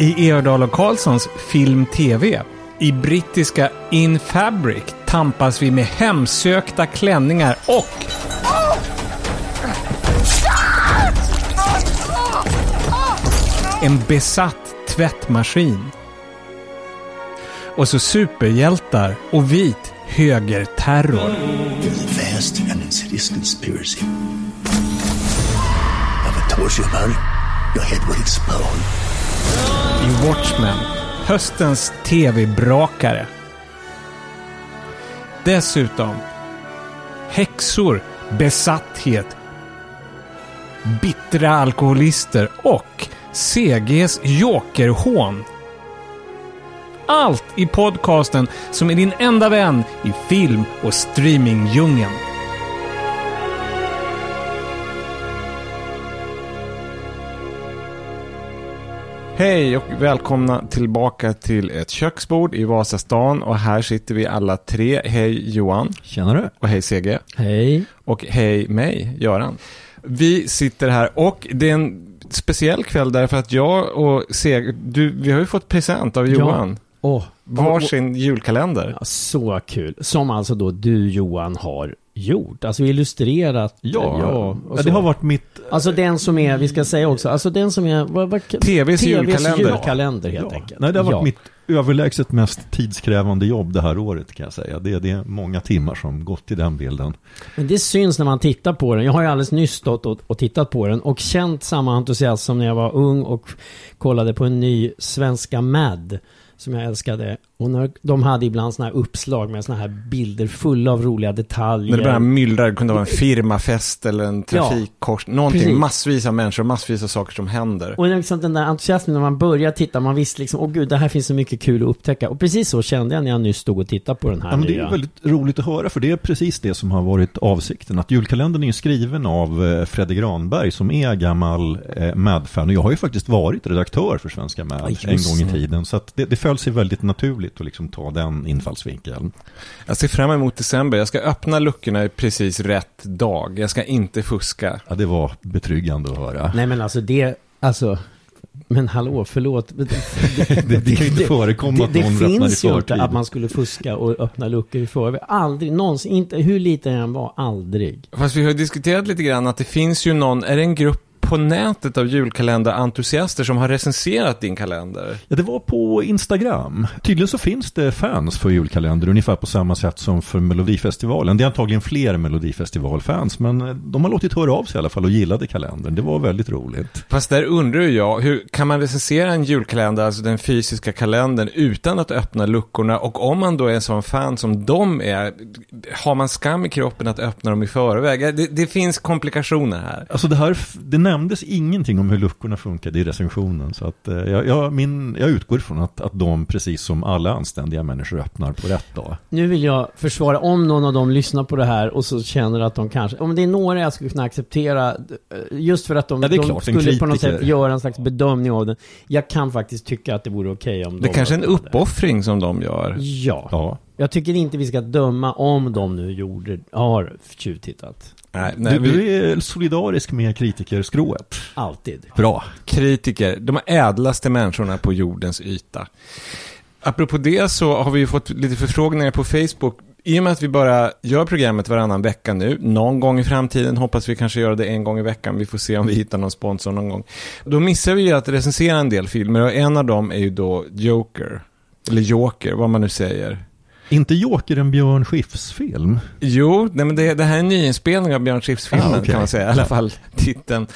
I Eardal och Karlssons Film TV. I brittiska In Fabric tampas vi med hemsökta klänningar och en besatt tvättmaskin. Och så superhjältar och vit högerterror. There's vast and insidious conspiracy. If I told your head will explode. I Watchmen, höstens tv-brakare. Dessutom häxor, besatthet, bittra alkoholister och CGs jokerhån. Allt i podcasten som är din enda vän i film och streamingdjungeln. Hej och välkomna tillbaka till ett köksbord i Vasastan och här sitter vi alla tre. Hej Johan. Tjenare. Och hej CG. Hej. Och hej mig, Göran. Vi sitter här och det är en speciell kväll därför att jag och CG, du, vi har ju fått present av Johan. Åh, Varsin julkalender. Ja, så kul. Som alltså då du Johan har gjort. Alltså illustrerat. Ja, ja så. det har varit mitt... Alltså den som är, vi ska säga också, alltså den som är... Vad, vad, TVs julkalender. julkalender helt Ja. enkelt. Nej, det har varit Ja. mitt överlägset mest tidskrävande jobb det här året kan jag säga. Det, det är många timmar som gått till den bilden. Men det syns när man tittar på den. Jag har ju alldeles nyss stått och, och tittat på den och känt samma entusiasm som när jag var ung och kollade på en ny svenska Mad. Som jag älskade. Och när de hade ibland sådana här uppslag med sådana här bilder fulla av roliga detaljer. När det bara myllrar, det kunde vara en firmafest eller en trafikkors, någonting, precis. massvis av människor, massvis av saker som händer. Och liksom den där entusiasmen när man börjar titta, man visste liksom, åh gud, det här finns så mycket kul att upptäcka. Och precis så kände jag när jag nyss stod och tittade på den här Ja, men det nya. är väldigt roligt att höra för det är precis det som har varit avsikten. Att julkalendern är skriven av eh, Fredde Granberg som är gammal eh, Mad-fan. Och jag har ju faktiskt varit redaktör för Svenska Mad Ja, en gång i tiden. Så att det, det föll sig väldigt naturligt att liksom ta den infallsvinkeln. Jag ser fram emot december. Jag ska öppna luckorna i precis rätt dag. Jag ska inte fuska. Ja, det var betryggande att höra. Nej men alltså det, alltså, men hallå, förlåt. Det, Det, det kan ju inte förekomma att det, någon det öppnar i finns ju inte förtid. att man skulle fuska och öppna luckor i förväg. Aldrig, någonsin, inte hur liten jag än var, aldrig. Fast vi har diskuterat lite grann att det finns ju någon, är det en grupp på nätet av julkalenderentusiaster som har recenserat din kalender? Ja, det var på Instagram. Tydligen så finns det fans för julkalender ungefär på samma sätt som för Melodifestivalen. Det är antagligen fler Melodifestivalfans, men eh, de har låtit höra av sig i alla fall och gillade kalendern. Det var väldigt roligt. Fast där undrar jag, hur kan man recensera en julkalender, alltså den fysiska kalendern, utan att öppna luckorna? Och om man då är en sån fan som de är, har man skam i kroppen att öppna dem i förväg? Det, det finns komplikationer här. Alltså det här, det nämndes ingenting om hur luckorna funkade i recensionen. Så att eh, jag, jag, min, jag utgår ifrån att, att de, precis som alla anständiga människor, öppnar på rätt dag. Nu vill jag försvara, om någon av dem lyssnar på det här och så känner att de kanske, om det är några jag skulle kunna acceptera, eh, just för att de, Ja, det de klart, skulle på något sätt göra en slags bedömning av den. Jag kan faktiskt tycka att det vore okej om Det de kanske är en uppoffring som de gör. Ja. Ja. Jag tycker inte vi ska döma om de nu gjorde, har tjuvtittat. Nej, nej, Du, vi, du är solidarisk med kritikerskrået. Alltid. Bra. kritiker, de ädlaste människorna på jordens yta. Apropå det så har vi ju fått lite förfrågningar på Facebook. I och med att vi bara gör programmet varannan vecka nu, någon gång i framtiden hoppas vi kanske göra det en gång i veckan, vi får se om vi hittar någon sponsor någon gång. Då missar vi ju att recensera en del filmer och en av dem är ju då Joker. Eller Joker, vad man nu säger. Inte Joker en Björn Skifs film? Jo, nej, men det, det här är en nyinspelning av Björn Skifs-filmen Ah, okej. kan man säga, i alla fall titeln.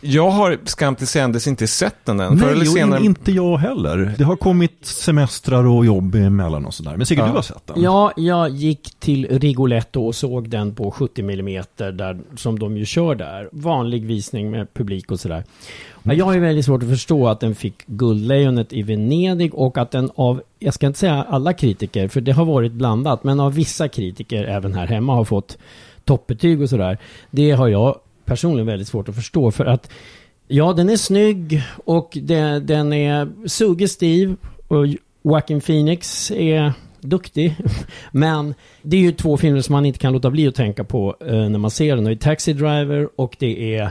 Jag har skam till sändes inte sett den än. Nej, senare... in, inte jag heller. Det har kommit semestrar och jobb emellan och sådär. Men Sigurd, Ja. du har sett den? Ja, jag gick till Rigoletto och såg den på 70 mm där, som de ju kör där. Vanlig visning med publik och sådär. Ja, Jag har ju väldigt svårt att förstå att den fick Guldlejonet i Venedig och att den av, jag ska inte säga alla kritiker, för det har varit blandat, men av vissa kritiker även här hemma har fått toppbetyg och sådär. Det har jag personligen väldigt svårt att förstå för att Ja, den är snygg och det, den är suggestiv och Joaquin Phoenix är duktig. Men det är ju två filmer som man inte kan låta bli att tänka på eh, när man ser den. Det är Taxi Driver och det är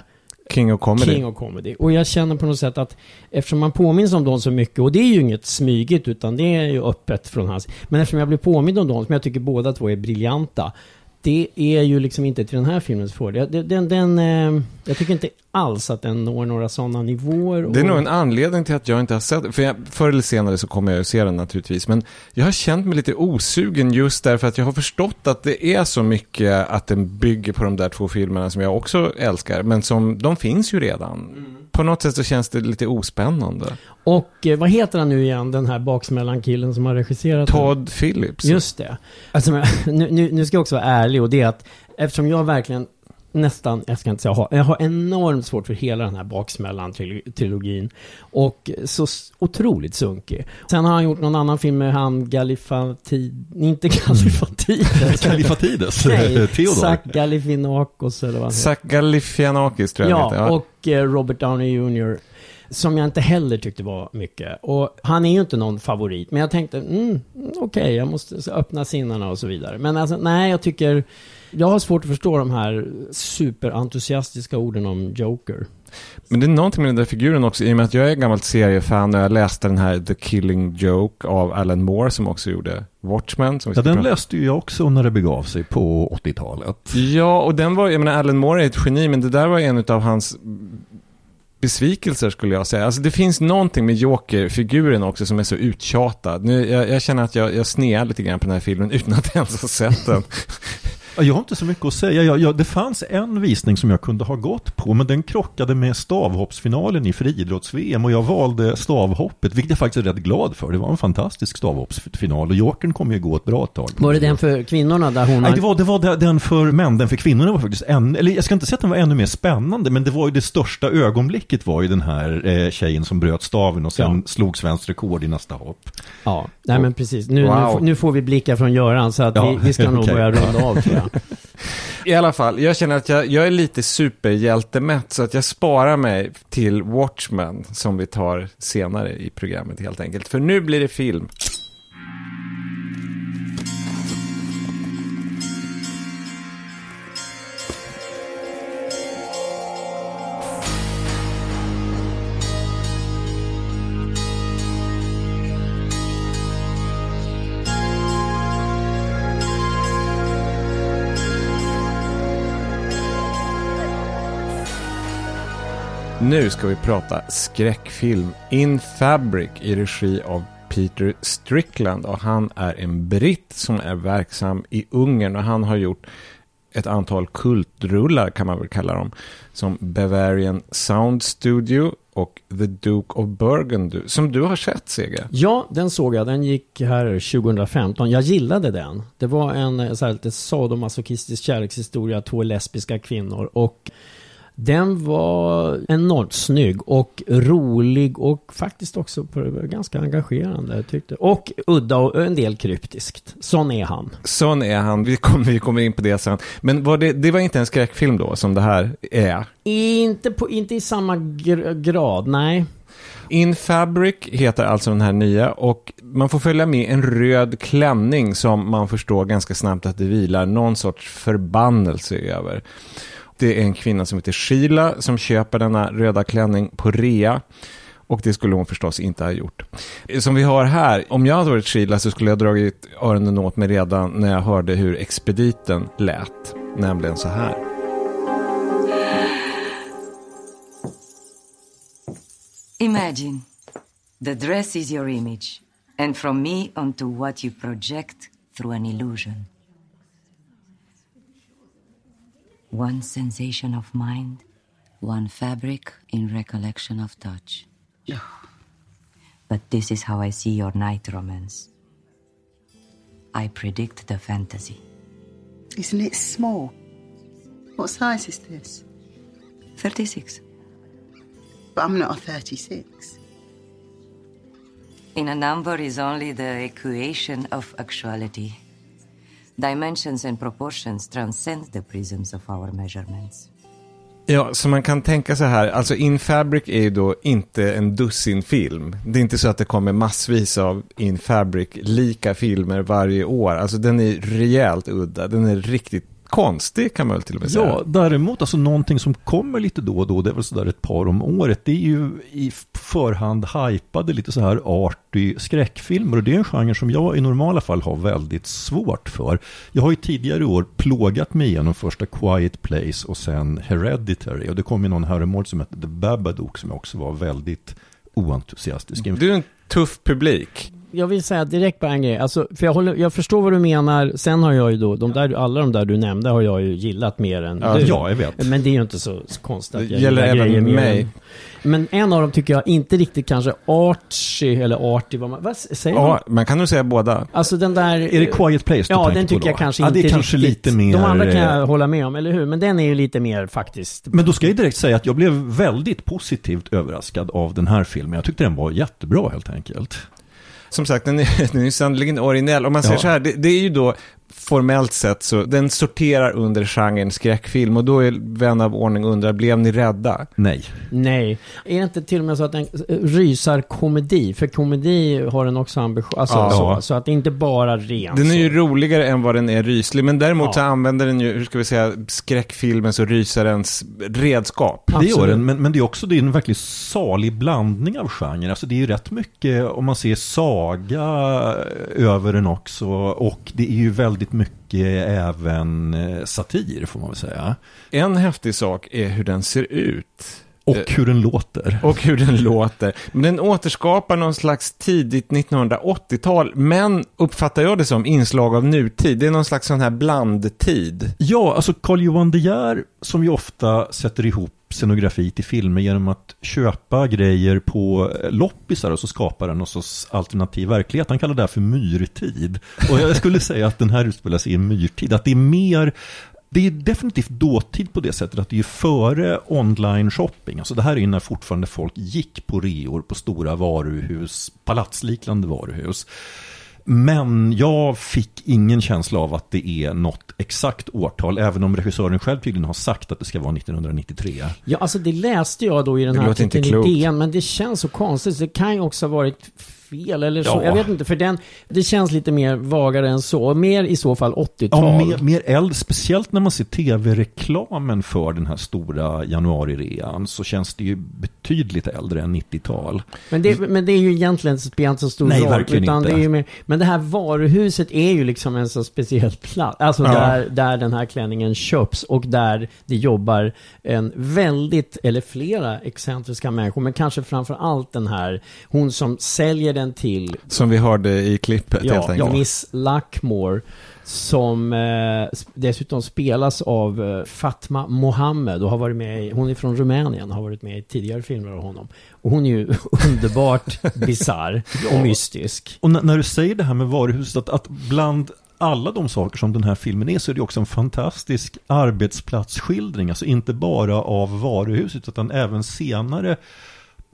King of Comedy. King of Comedy. Och jag känner på något sätt att eftersom man påminns om dem så mycket, och det är ju inget smygigt utan det är ju öppet från hans. Men eftersom jag blir påmind om dem, som jag tycker båda två är briljanta, det är ju liksom inte till den här filmens fördel. Den, den, den, eh, jag tycker inte alls att den når några sådana nivåer. Det är nog en anledning till att jag inte har sett den. För jag, förr eller senare så kommer jag att se den naturligtvis. Men jag har känt mig lite osugen just därför att jag har förstått att det är så mycket att den bygger på de där två filmerna som jag också älskar. Men som, de finns ju redan. Mm. På något sätt så känns det lite ospännande. Och eh, vad heter han nu igen, den här baksmällan-killen som har regisserat Todd den? Phillips. Just det. Alltså, nu, nu, nu ska jag också vara ärlig och det är att eftersom jag verkligen nästan, jag ska inte säga ha, jag har enormt svårt för hela den här baksmällan-trilogin. Och så otroligt sunkig. Sen har han gjort någon annan film med han Galifatid, inte Galifatides. Galifatides? Nej, Theodor. Zack Galifianakis eller vad Zack Galifianakis tror jag ja, heter. Ja, och eh, Robert Downey Jr. Som jag inte heller tyckte var mycket. Och han är ju inte någon favorit. Men jag tänkte, mm, okej, okay, jag måste öppna sinnena och så vidare. Men alltså, nej, jag tycker jag har svårt att förstå de här superentusiastiska orden om Joker. Men det är någonting med den där figuren också, i och med att jag är gammalt seriefan och jag läste den här The Killing Joke av Alan Moore som också gjorde Watchmen. Som ja, den prata. läste ju jag också när det begav sig på 80-talet. Ja, och den var, jag menar Alan Moore är ett geni, men det där var en av hans besvikelser skulle jag säga. Alltså det finns någonting med Joker-figuren också som är så uttjatad. Nu, jag, jag känner att jag, jag snear lite grann på den här filmen utan att ens ha sett den. Jag har inte så mycket att säga. Jag, jag, det fanns en visning som jag kunde ha gått på, men den krockade med stavhoppsfinalen i friidrotts-VM och jag valde stavhoppet, vilket jag faktiskt är rätt glad för. Det var en fantastisk stavhoppsfinal och Jokern kommer ju gå ett bra tag. Var det den för kvinnorna där hon... Nej, det var, det var den för män. Den för kvinnorna var faktiskt än, eller jag ska inte säga att den var ännu mer spännande, men det var ju det största ögonblicket var ju den här eh, tjejen som bröt staven och sen ja. slog svenskt rekord i nästa hopp. Ja, nej men precis. Nu, wow. nu, nu, får vi blickar från Göran så att ja, vi, vi ska nog okay. börja runda av tror jag. I alla fall, jag känner att jag, jag är lite superhjältemätt så att jag sparar mig till Watchmen som vi tar senare i programmet helt enkelt. För nu blir det film. Nu ska vi prata skräckfilm In Fabric i regi av Peter Strickland och han är en britt som är verksam i Ungern och han har gjort ett antal kultrullar kan man väl kalla dem som Bavarian Sound Studio och The Duke of Burgundy som du har sett Sege. Ja, den såg jag. Den gick här 2015. Jag gillade den. Det var en eh, så här, lite sadomasochistisk kärlekshistoria, två lesbiska kvinnor och den var enormt snygg och rolig och faktiskt också ganska engagerande jag tyckte. Och udda och en del kryptiskt. Sån är han. Sån är han. Vi kommer, vi kommer in på det sen. Men var det, det var inte en skräckfilm då som det här är? Inte, på, inte i samma gr grad, nej. In Fabric heter alltså den här nya och man får följa med en röd klänning som man förstår ganska snabbt att det vilar någon sorts förbannelse över. Det är en kvinna som heter Sheila som köper denna röda klänning på rea. Och det skulle hon förstås inte ha gjort. Som vi har här, om jag hade varit Sheila så skulle jag dragit öronen åt mig redan när jag hörde hur expediten lät. Nämligen så här. Imagine, the dress is your image, and from me onto what you project through an illusion. One sensation of mind, one fabric in recollection of touch. but this is how I see your night romance. I predict the fantasy. Isn't it small? What size is this? 36. But I'm not a 36. In a number is only the equation of actuality. Dimensions and proportions transcend the prisms of our measurements. Ja, så man kan tänka så här, alltså In Fabric är ju då inte en dussinfilm. Det är inte så att det kommer massvis av In Fabric lika filmer varje år. Alltså den är rejält udda, den är riktigt konstig kan man väl till och med säga. Ja, däremot alltså någonting som kommer lite då och då, det är väl sådär ett par om året, det är ju i förhand hypade lite så här arty skräckfilmer och det är en genre som jag i normala fall har väldigt svårt för. Jag har ju tidigare år plågat mig igenom första Quiet Place och sen Hereditary och det kom ju någon herremål som hette The Babadook som jag också var väldigt oentusiastisk. Du är en tuff publik. Jag vill säga direkt på en grej, alltså, för jag, håller, jag förstår vad du menar, sen har jag ju då, de där, alla de där du nämnde har jag ju gillat mer än Ja, du. Ja, jag vet. Men det är ju inte så konstigt att Det jag gäller gillar även mig. än- Men en av dem tycker jag inte riktigt kanske artsy, eller arty, vad man, vad säger man? Ja, man kan nog säga båda. Alltså den där... Är det Quiet Place du Ja, den tycker jag kanske ja, inte det är kanske riktigt. lite mer... De andra kan jag eh, hålla med om, eller hur? Men den är ju lite mer faktiskt... Men då ska jag direkt säga att jag blev väldigt positivt överraskad av den här filmen. Jag tyckte den var jättebra helt enkelt. Som sagt, den är, den är sannerligen originell. Om man säger Ja. så här, det, det är ju då formellt sett så, den sorterar under genren skräckfilm och då är vän av ordning undrar, blev ni rädda? Nej. Nej. Är det inte till och med så att den rysar komedi? För komedi har den också ambition, alltså Ja. så, så att det inte bara ren Den är så. ju roligare än vad den är ryslig, men däremot Ja. så använder den ju, hur ska vi säga, skräckfilmens och rysarens redskap. Det gör Absolut. den, men, men det är också det är en verkligt salig blandning av genrer. Alltså det är ju rätt mycket, om man ser saga över den också, och det är ju väldigt mycket även eh, satir får man väl säga. En häftig sak är hur den ser ut. Och Eh, hur den låter. Och hur den låter. Men den återskapar någon slags tidigt 1980-tal, men uppfattar jag det som inslag av nutid. Det är någon slags sån här blandtid. Ja, alltså Carl Johan De Geer som ju ofta sätter ihop scenografi till filmer genom att köpa grejer på eh, loppisar och så skapar han någon sorts alternativ verklighet. Han kallar det här för myrtid. Och jag skulle säga att den här utspelar sig i myrtid. Att det är mer det är definitivt dåtid på det sättet att det är före online shopping. Alltså det här är när fortfarande folk gick på reor på stora varuhus, palatsliknande varuhus. Men jag fick ingen känsla av att det är något exakt årtal, även om regissören själv tydligen har sagt att det ska vara 1993. Ja, alltså det läste jag då i den Det här artikeln i. DN, men det känns så konstigt. Det kan ju också ha varit fel eller så. Ja. Jag vet inte, för den, det känns lite mer vagare än så. Mer i så fall 80-tal. Ja, mer, mer eld, speciellt när man ser tv-reklamen för den här stora januarirean så känns det ju betydligt äldre än 90-tal. Men det, men det är ju egentligen spelar inte så stor Nej, roll. verkligen utan inte. Det är mer, men det här varuhuset är ju liksom en så speciell plats. Alltså Ja. där, där den här klänningen köps och där det jobbar en väldigt, eller flera excentriska människor. Men kanske framför allt den här, hon som säljer den till Som vi hörde i klippet helt Ja, enkelt. Miss Luckmore. Som eh, dessutom spelas av eh, Fatma Mohammed och har varit med i, hon är från Rumänien och har varit med i tidigare filmer av honom. Och hon är ju underbart bisarr och mystisk. Och när, när du säger det här med varuhuset, att, att bland alla de saker som den här filmen är så är det också en fantastisk arbetsplatsskildring. Alltså inte bara av varuhuset utan även senare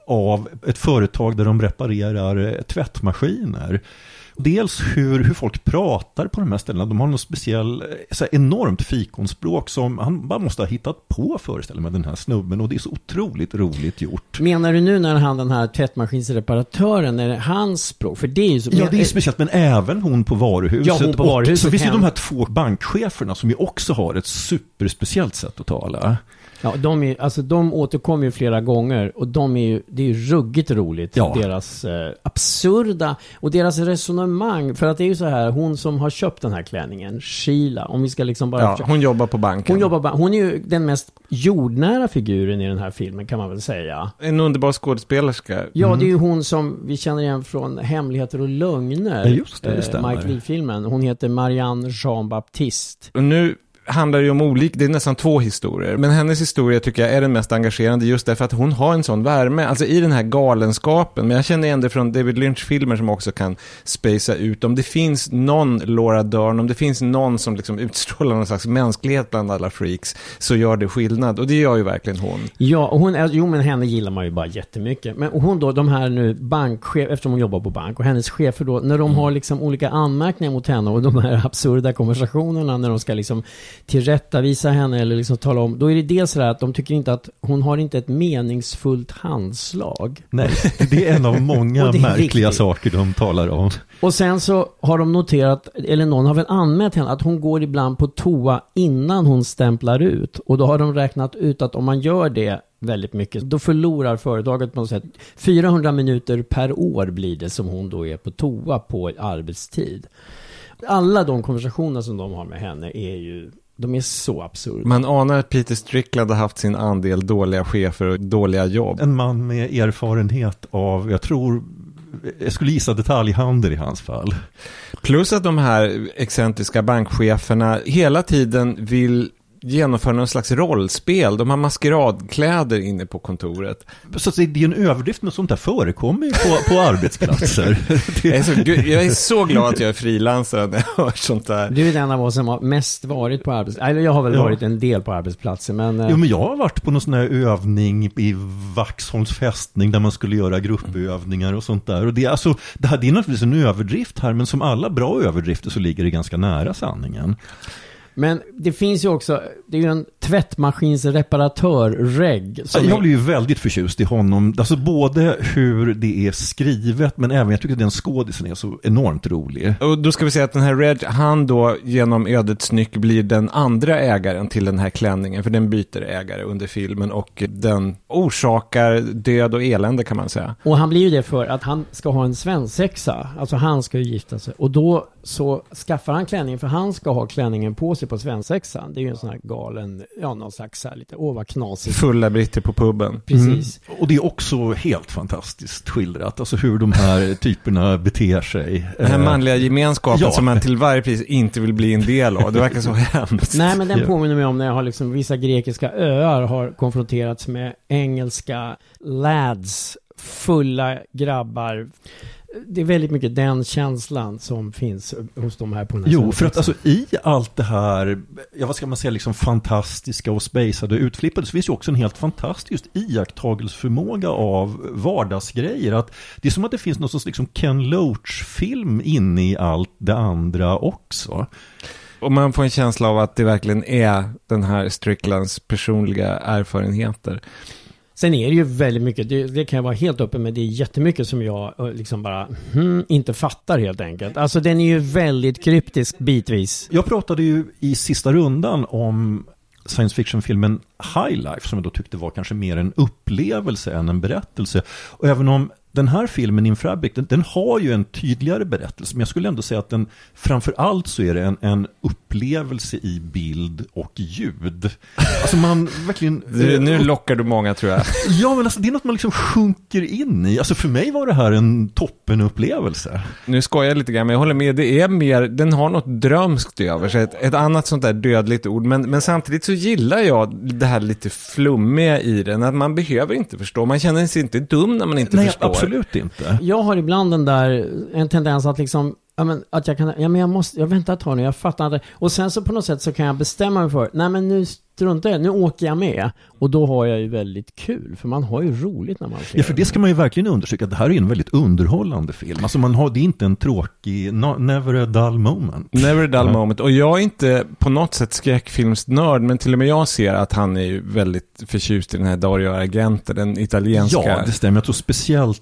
av ett företag där de reparerar eh, tvättmaskiner. Dels hur, hur folk pratar på de här ställena. De har något speciell, eh, så enormt fikonspråk som han bara måste ha hittat på föreställer mig, den här snubben. Och det är så otroligt roligt gjort. Menar du nu när han den här tvättmaskinsreparatören, är det hans språk? För det är ju så... Ja, det är speciellt, men även hon på varuhuset. Ja, hon på Och varuhuset så finns det ju de här två bankcheferna som ju också har ett superspeciellt sätt att tala. Ja, de, är, alltså, de återkommer ju flera gånger och de är ju, det är ju ruggigt roligt. Ja. Deras eh, absurda och deras resonemang. För att det är ju så här, hon som har köpt den här klänningen, Sheila, om vi ska liksom bara... Ja, försöka- hon jobbar på banken. hon, jobbar hon är ju den mest jordnära figuren i den här filmen kan man väl säga. En underbar skådespelerska. Ja, det är ju hon som vi känner igen från Hemligheter och lögner. Ja, just det, det eh. Mike Lee-filmen. Hon heter Marianne Jean Baptiste. Och nu handlar ju om olika, det är nästan två historier. Men hennes historia tycker jag är den mest engagerande just därför att hon har en sån värme. Alltså i den här galenskapen. Men jag känner igen det från David Lynch-filmer som också kan spacea ut. Om det finns någon Laura Dern, om det finns någon som liksom utstrålar någon slags mänsklighet bland alla freaks, så gör det skillnad. Och det gör ju verkligen hon. Ja, hon är, jo men henne gillar man ju bara jättemycket. Men hon då, de här nu bankchef, eftersom hon jobbar på bank, och hennes chefer då, när de har liksom olika anmärkningar mot henne och de här absurda konversationerna när de ska liksom tillrättavisa henne eller liksom tala om. Då är det dels så här att de tycker inte att hon har inte ett meningsfullt handslag. Nej, det är en av många märkliga viktigt. saker de talar om. Och sen så har de noterat, eller någon har väl anmält henne, att hon går ibland på toa innan hon stämplar ut. Och då har de räknat ut att om man gör det väldigt mycket, då förlorar företaget på något sätt 400 minuter per år blir det som hon då är på toa på arbetstid. Alla de konversationer som de har med henne är ju, de är så absurda. Man anar att Peter Strickland har haft sin andel dåliga chefer och dåliga jobb. En man med erfarenhet av, jag tror, jag skulle gissa detaljhandel i hans fall. Plus att de här excentriska bankcheferna hela tiden vill genomföra någon slags rollspel. De har maskeradkläder inne på kontoret. Så det är en överdrift, men sånt där förekommer ju på, på arbetsplatser. Jag är, så, jag är så glad att jag är frilansare när jag hör sånt där. Du är den av oss som har mest varit på arbetsplatser. Eller jag har väl Ja. varit en del på arbetsplatser, men... eh, Jo, men jag har varit på någon sån här övning i Vaxholms fästning där man skulle göra gruppövningar och sånt där. Och det, är alltså, det, här, det är naturligtvis en överdrift här, men som alla bra överdrifter så ligger det ganska nära sanningen. Men det finns ju också, det är ju en tvättmaskinsreparatör, Reg. Som jag är- blir ju väldigt förtjust i honom. Alltså både hur det är skrivet, men även jag tycker att den skådisen är så enormt rolig. Och då ska vi säga att den här Reg, han då genom ödets nyck blir den andra ägaren till den här klänningen. För den byter ägare under filmen och den orsakar död och elände kan man säga. Och han blir ju det för att han ska ha en svensexa. Alltså han ska ju gifta sig. Och då så skaffar han klänningen för han ska ha klänningen på sig på svensexan. Det är ju en sån här galen, ja någon slags här lite, åh vad knasigt. Fulla britter på puben. Precis. Och det är också helt fantastiskt skildrat, alltså hur de här typerna beter sig. Den här Eh, manliga gemenskapen ja. som man till varje pris inte vill bli en del av. Det verkar så hemskt. Nej men den påminner mig om när jag har liksom, vissa grekiska öar har konfronterats med engelska lads, fulla grabbar. Det är väldigt mycket den känslan som finns hos de här på den här Jo, för att alltså i allt det här, ja vad ska man säga, liksom fantastiska och spacade och utflippade så finns ju också en helt fantastisk iakttagelseförmåga av vardagsgrejer. Att det är som att det finns någon sorts liksom Ken Loach-film inne i allt det andra också. Och man får en känsla av att det verkligen är den här Stricklands personliga erfarenheter. Sen är det ju väldigt mycket, det, det kan jag vara helt öppen med, det är jättemycket som jag eh, liksom bara hmm, inte fattar helt enkelt. Alltså den är ju väldigt kryptisk bitvis. Jag pratade ju i sista rundan om science fiction-filmen High Life som jag då tyckte var kanske mer en upplevelse än en berättelse. Och även om den här filmen In Fabric, den, den har ju en tydligare berättelse, men jag skulle ändå säga att den framför allt så är det en, en upplevelse i bild och ljud. Alltså man verkligen... Du, nu lockar du många tror jag. Ja, men alltså det är något man liksom sjunker in i. Alltså för mig var det här en toppenupplevelse. Nu skojar jag lite grann, men jag håller med. Det är mer, den har något drömskt över sig. Ett, ett annat sånt där dödligt ord. Men, men samtidigt så gillar jag det här lite flummiga i den. Att man behöver inte förstå. Man känner sig inte dum när man inte Nej, förstår. absolut inte. Jag har ibland den där, en tendens att liksom, ja men att jag kan, ja men jag måste, jag väntar ett tag nu, jag fattar inte. Och sen så på något sätt så kan jag bestämma mig för, nej men nu struntar jag, nu åker jag med. Och då har jag ju väldigt kul, för man har ju roligt när man ser Ja, för det ska man ju verkligen undersöka. Det här är en väldigt underhållande film. Alltså man har, det är inte en tråkig, no, never a dull moment. Never a dull moment. Och jag är inte på något sätt skräckfilmsnörd, men till och med jag ser att han är ju väldigt förtjust i den här Dario Argento, den italienska. Ja, det stämmer. Jag tror speciellt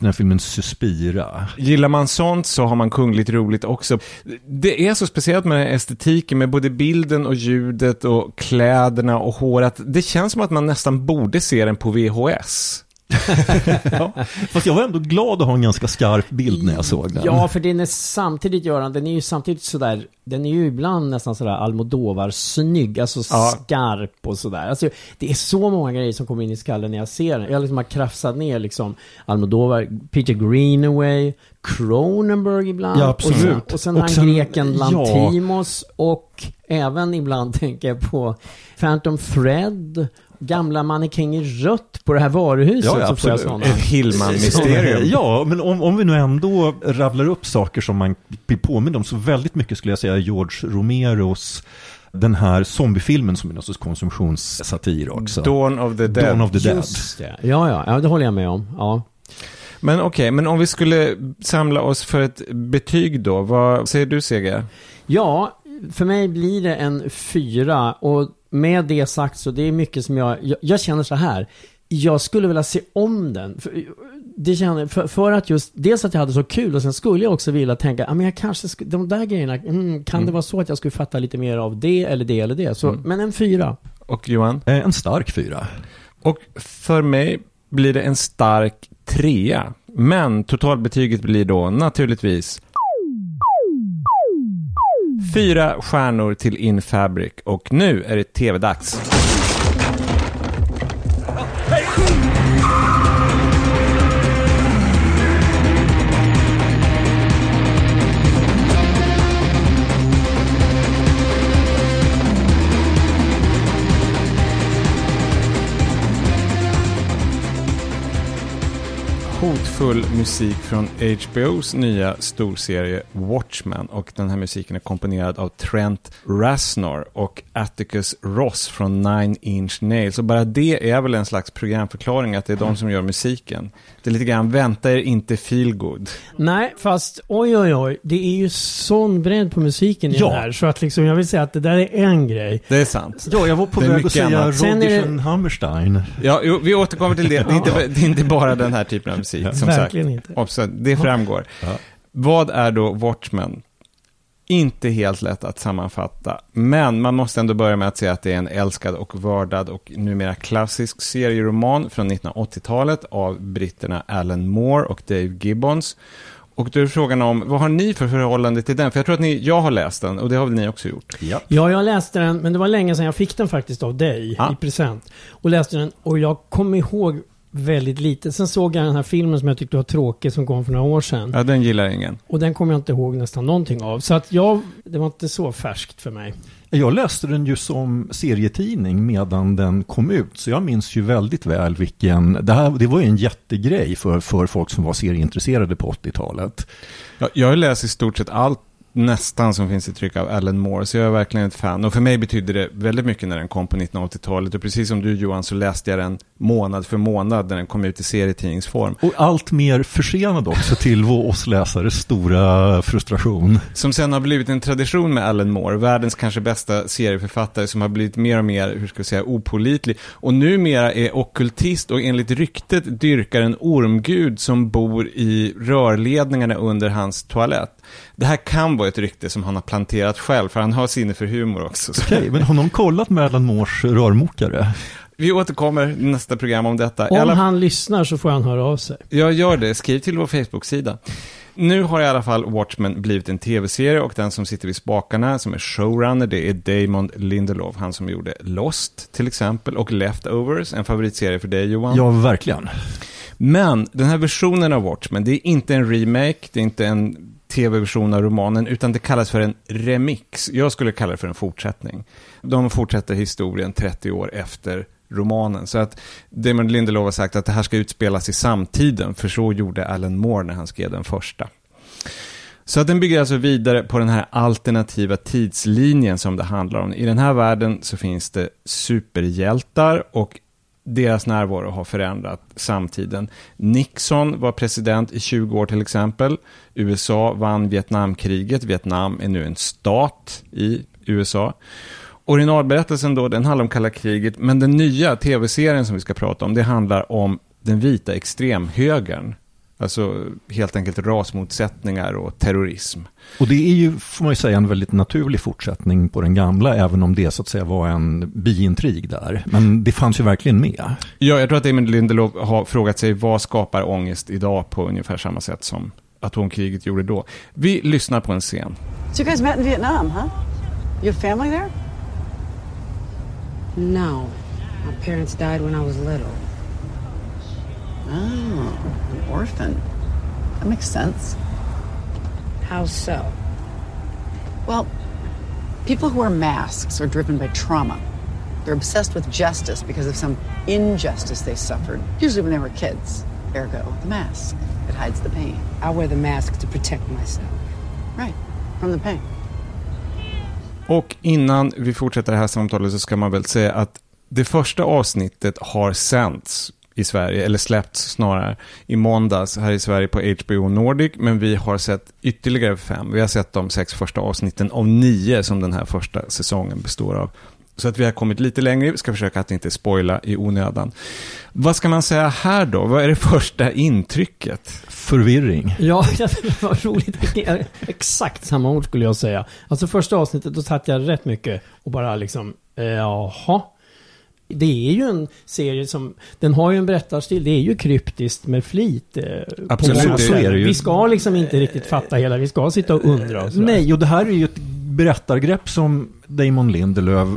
den här filmen Suspira. Gillar man sånt så har man kungligt roligt också. Det är så speciellt med den här estetiken, med både bilden och ljudet och kläderna och håret. Det känns som att man nästan borde se den på VHS. ja. Fast jag var ändå glad att ha en ganska skarp bild när jag såg den. Ja, för den är samtidigt, Göran, den är ju samtidigt sådär, den är ju ibland nästan sådär Almodovar-snygg, alltså Ja. skarp och sådär. Alltså, det är så många grejer som kommer in i skallen när jag ser den. Jag liksom har krafsat ner liksom Almodovar, Peter Greenaway, Cronenberg ibland. Ja, absolut. Och sen, och sen Och han greken ja. Lantimos och även ibland tänker jag på Phantom Thread, gamla mannekäng i rött på det här varuhuset. Ja, ja, så får jag absolut. Ett Hillman-mysterium. Ja, men om, om vi nu ändå rabblar upp saker som man blir påmind om så väldigt mycket skulle jag säga George Romeros den här zombiefilmen som är någon sorts konsumtionssatir också. Dawn of the Dead. Dawn of the Dead. Just det. Ja, ja, ja, det håller jag med om. Ja. Men okej, men om vi skulle samla oss för ett betyg då. Vad säger du, Seger? Ja, för mig blir det en fyra och med det sagt så det är mycket som jag, jag, jag känner så här. Jag skulle vilja se om den. För, det känner, för, för att just, dels att jag hade så kul och sen skulle jag också vilja tänka, ja men jag kanske, skulle, de där grejerna, mm, kan det vara så att jag skulle fatta lite mer av det eller det eller det? Så, men en fyra. Och Johan? Eh, En stark fyra. Och för mig blir det en stark trea. Men totalbetyget blir då naturligtvis fyra stjärnor till Infabric. Och nu är det tv-dags. Hotfull musik från HBOs nya storserie Watchmen och den här musiken är komponerad av Trent Reznor och Atticus Ross från Nine Inch Nails. Och bara det är väl en slags programförklaring att det är de som gör musiken. Det är lite grann, vänta er inte feel good. Nej, fast oj oj oj, det är ju sån bredd på musiken i Ja. den här. Så att liksom, jag vill säga att det där är en grej. Det är sant. Ja, jag var på väg att mycket säga är det- Hammerstein. Ja, jo, vi återkommer till det. Det är, inte, det är inte bara den här typen av musik. Som Verkligen sagt. inte. Också, det framgår. Vad är då Watchmen? Inte helt lätt att sammanfatta, men man måste ändå börja med att säga att det är en älskad och vördad och numera klassisk serieroman från 1980-talet av britterna Alan Moore och Dave Gibbons. Och då är frågan om, vad har ni för förhållande till den? För jag tror att ni, jag har läst den och det har väl ni också gjort? Ja. Ja, jag läste den, men det var länge sedan jag fick den faktiskt av dig Ja. i present. Och läste den och jag kom ihåg väldigt lite. Sen såg jag den här filmen som jag tyckte var tråkig som kom för några år sedan. Ja, den gillar ingen. Och den kommer jag inte ihåg nästan någonting av. Så att jag, det var inte så färskt för mig. Jag läste den ju som serietidning medan den kom ut, så jag minns ju väldigt väl vilken, det, här, det var ju en jättegrej för, för folk som var serieintresserade på 80-talet. Ja, jag har läst i stort sett allt nästan som finns i tryck av Alan Moore, så jag är verkligen ett fan. Och för mig betydde det väldigt mycket när den kom på 1980-talet. Och precis som du Johan så läste jag den månad för månad när den kom ut i serietidningsform. Och allt mer försenad också till vår oss läsares stora frustration. Som sen har blivit en tradition med Alan Moore, världens kanske bästa serieförfattare som har blivit mer och mer, hur ska jag säga, opålitlig. Och numera är ockultist och enligt ryktet dyrkar en ormgud som bor i rörledningarna under hans toalett. Det här kan vara ett rykte som han har planterat själv, för han har sinne för humor också. Så Okej, men har någon kollat med Alan Moores rörmokare? Vi återkommer i nästa program om detta. Om alla- han lyssnar så får han höra av sig. Jag gör det, skriv till vår Facebook-sida. Nu har i alla fall Watchmen blivit en tv-serie och den som sitter vid spakarna, som är showrunner, det är Damon Lindelof, han som gjorde Lost till exempel, och Leftovers, en favoritserie för dig Johan. Ja, verkligen. Men den här versionen av Watchmen, det är inte en remake, det är inte en tv-version av romanen, utan det kallas för en remix. Jag skulle kalla det för en fortsättning. De fortsätter historien 30 år efter romanen. Så att Damon Lindelof har sagt att det här ska utspelas i samtiden, för så gjorde Alan Moore när han skrev den första. Så att den bygger alltså vidare på den här alternativa tidslinjen som det handlar om. I den här världen så finns det superhjältar och deras närvaro har förändrat samtiden. Nixon var president i 20 år till exempel. USA vann Vietnamkriget. Vietnam är nu en stat i USA. Originalberättelsen då, den handlar om kalla kriget, men den nya tv-serien som vi ska prata om, det handlar om den vita extremhögern. Alltså helt enkelt rasmotsättningar och terrorism. Och det är ju, får man ju säga, en väldigt naturlig fortsättning på den gamla, även om det så att säga var en biintrig där. Men det fanns ju verkligen med. Ja, jag tror att Damon Lindelof har frågat sig vad skapar ångest idag på ungefär samma sätt som atomkriget gjorde då. Vi lyssnar på en scen. So you guys met in Vietnam, huh? You have family there? No. My parents died when I was little. Oh, an orphan. That makes sense. How so? Well, people who wear masks are driven by trauma. They're obsessed with justice because of some injustice they suffered, usually when they were kids. Ergo, the mask. It hides the pain. I wear the mask to protect myself. Right. From the pain. Och innan vi fortsätter det här samtalet så ska man väl säga att det första avsnittet har sänts i Sverige, eller släppts snarare, i måndags här i Sverige på HBO Nordic, men vi har sett ytterligare fem. Vi har sett de sex första avsnitten av nio som den här första säsongen består av. Så att vi har kommit lite längre, vi ska försöka att inte spoila i onödan. Vad ska man säga här då? Vad är det första intrycket? Förvirring. Ja, det var roligt. Exakt samma ord skulle jag säga. Alltså första avsnittet, då satt jag rätt mycket och bara liksom, eh, jaha. Det är ju en serie som, den har ju en berättarstil, det är ju kryptiskt med flit. Eh, Absolut, det är det ju. Vi ska liksom inte riktigt fatta hela, vi ska sitta och undra och sådär. Nej, och det här är ju ett berättargrepp som Damon Lindelöf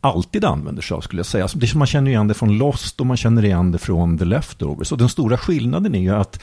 alltid använder sig av skulle jag säga. Alltså, Det är som man känner igen det från Lost och man känner igen det från The Leftovers. Och den stora skillnaden är ju att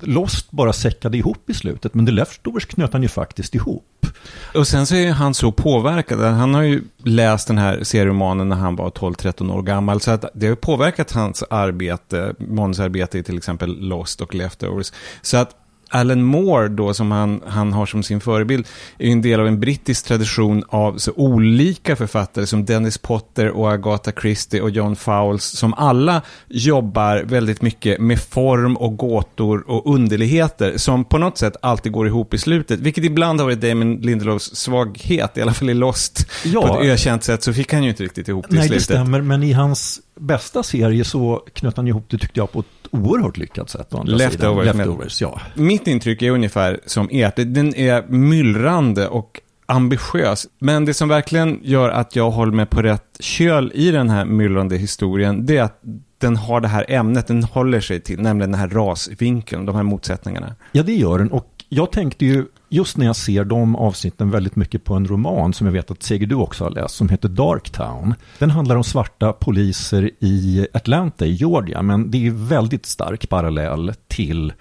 Lost bara säckade ihop i slutet, men The Leftovers knöt han ju faktiskt ihop. Och sen så är han så påverkad. Han har ju läst den här serieromanen när han var 12-13 år gammal. Så att det har påverkat hans arbete, manusarbete i till exempel Lost och Leftovers. Så att Alan Moore då, som han, han har som sin förebild, är ju en del av en brittisk tradition av så olika författare som Dennis Potter och Agatha Christie och John Fowles, som alla jobbar väldigt mycket med form och gåtor och underligheter, som på något sätt alltid går ihop i slutet, vilket ibland har varit Damon Lindelofs svaghet, i alla fall i Lost. Ja. På ett ökänt sätt så fick han ju inte riktigt ihop det i Nej, det slutet. stämmer, men i hans bästa serie så knöt han ihop det tyckte jag på ett oerhört lyckat sätt. Leftovers, Leftovers ja. Mitt intryck är ungefär som ert. Den är myllrande och ambitiös. Men det som verkligen gör att jag håller mig på rätt köl i den här myllrande historien, det är att den har det här ämnet den håller sig till, nämligen den här rasvinkeln, de här motsättningarna. Ja, det gör den. Och jag tänkte ju, just när jag ser de avsnitten, väldigt mycket på en roman som jag vet att Seger du också har läst, som heter Darktown. Den handlar om svarta poliser i Atlanta i Georgia, men det är ju väldigt stark parallell till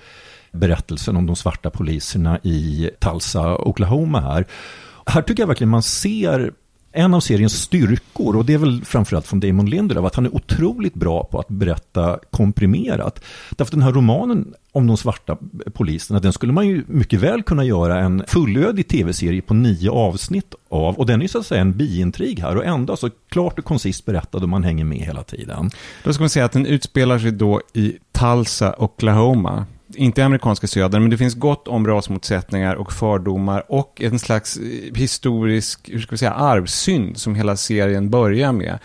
berättelsen om de svarta poliserna i Tulsa, Oklahoma här. Här tycker jag verkligen man ser en av seriens styrkor, och det är väl framförallt från Damon Lindelöf, att han är otroligt bra på att berätta komprimerat. Därför att den här romanen om de svarta poliserna, den skulle man ju mycket väl kunna göra en fullödig tv-serie på nio avsnitt av. Och den är ju så att säga en biintrig här och ändå så klart och koncist berättad och man hänger med hela tiden. Då ska man säga att den utspelar sig då i Tulsa, Oklahoma. Inte i amerikanska södern, men det finns gott om rasmotsättningar och fördomar och en slags eh, historisk, hur ska vi säga, arvsynd som hela serien börjar med.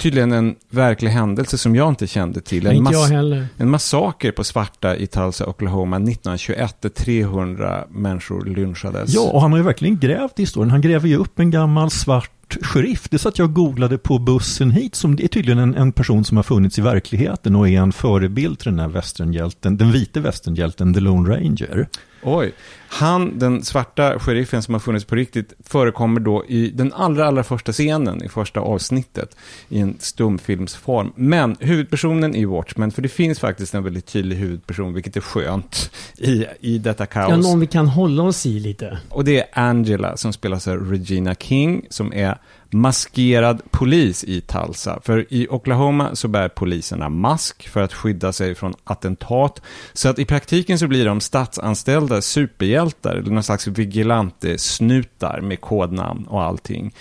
Tydligen en verklig händelse som jag inte kände till. En, inte heller. en massaker på svarta i Tulsa, Oklahoma 1921 där 300 människor lynchades. Ja, och han har ju verkligen grävt i historien. Han gräver ju upp en gammal svart sheriff. Det satt jag och googlade på bussen hit. Som det är tydligen en, en person som har funnits i verkligheten och är en förebild till den här västernhjälten, den vite västernhjälten The Lone Ranger. Oj. Han, den svarta sheriffen som har funnits på riktigt, förekommer då i den allra, allra första scenen i första avsnittet i en stumfilmsform. Men huvudpersonen är Watchmen, för det finns faktiskt en väldigt tydlig huvudperson, vilket är skönt i, i detta kaos. Ja, någon vi kan hålla oss i lite. Och det är Angela som spelas av Regina King som är maskerad polis i Tulsa. För i Oklahoma så bär poliserna mask för att skydda sig från attentat. Så att i praktiken så blir de statsanställda superhjältar eller någon slags vigilante-snutar med kodnamn och allting.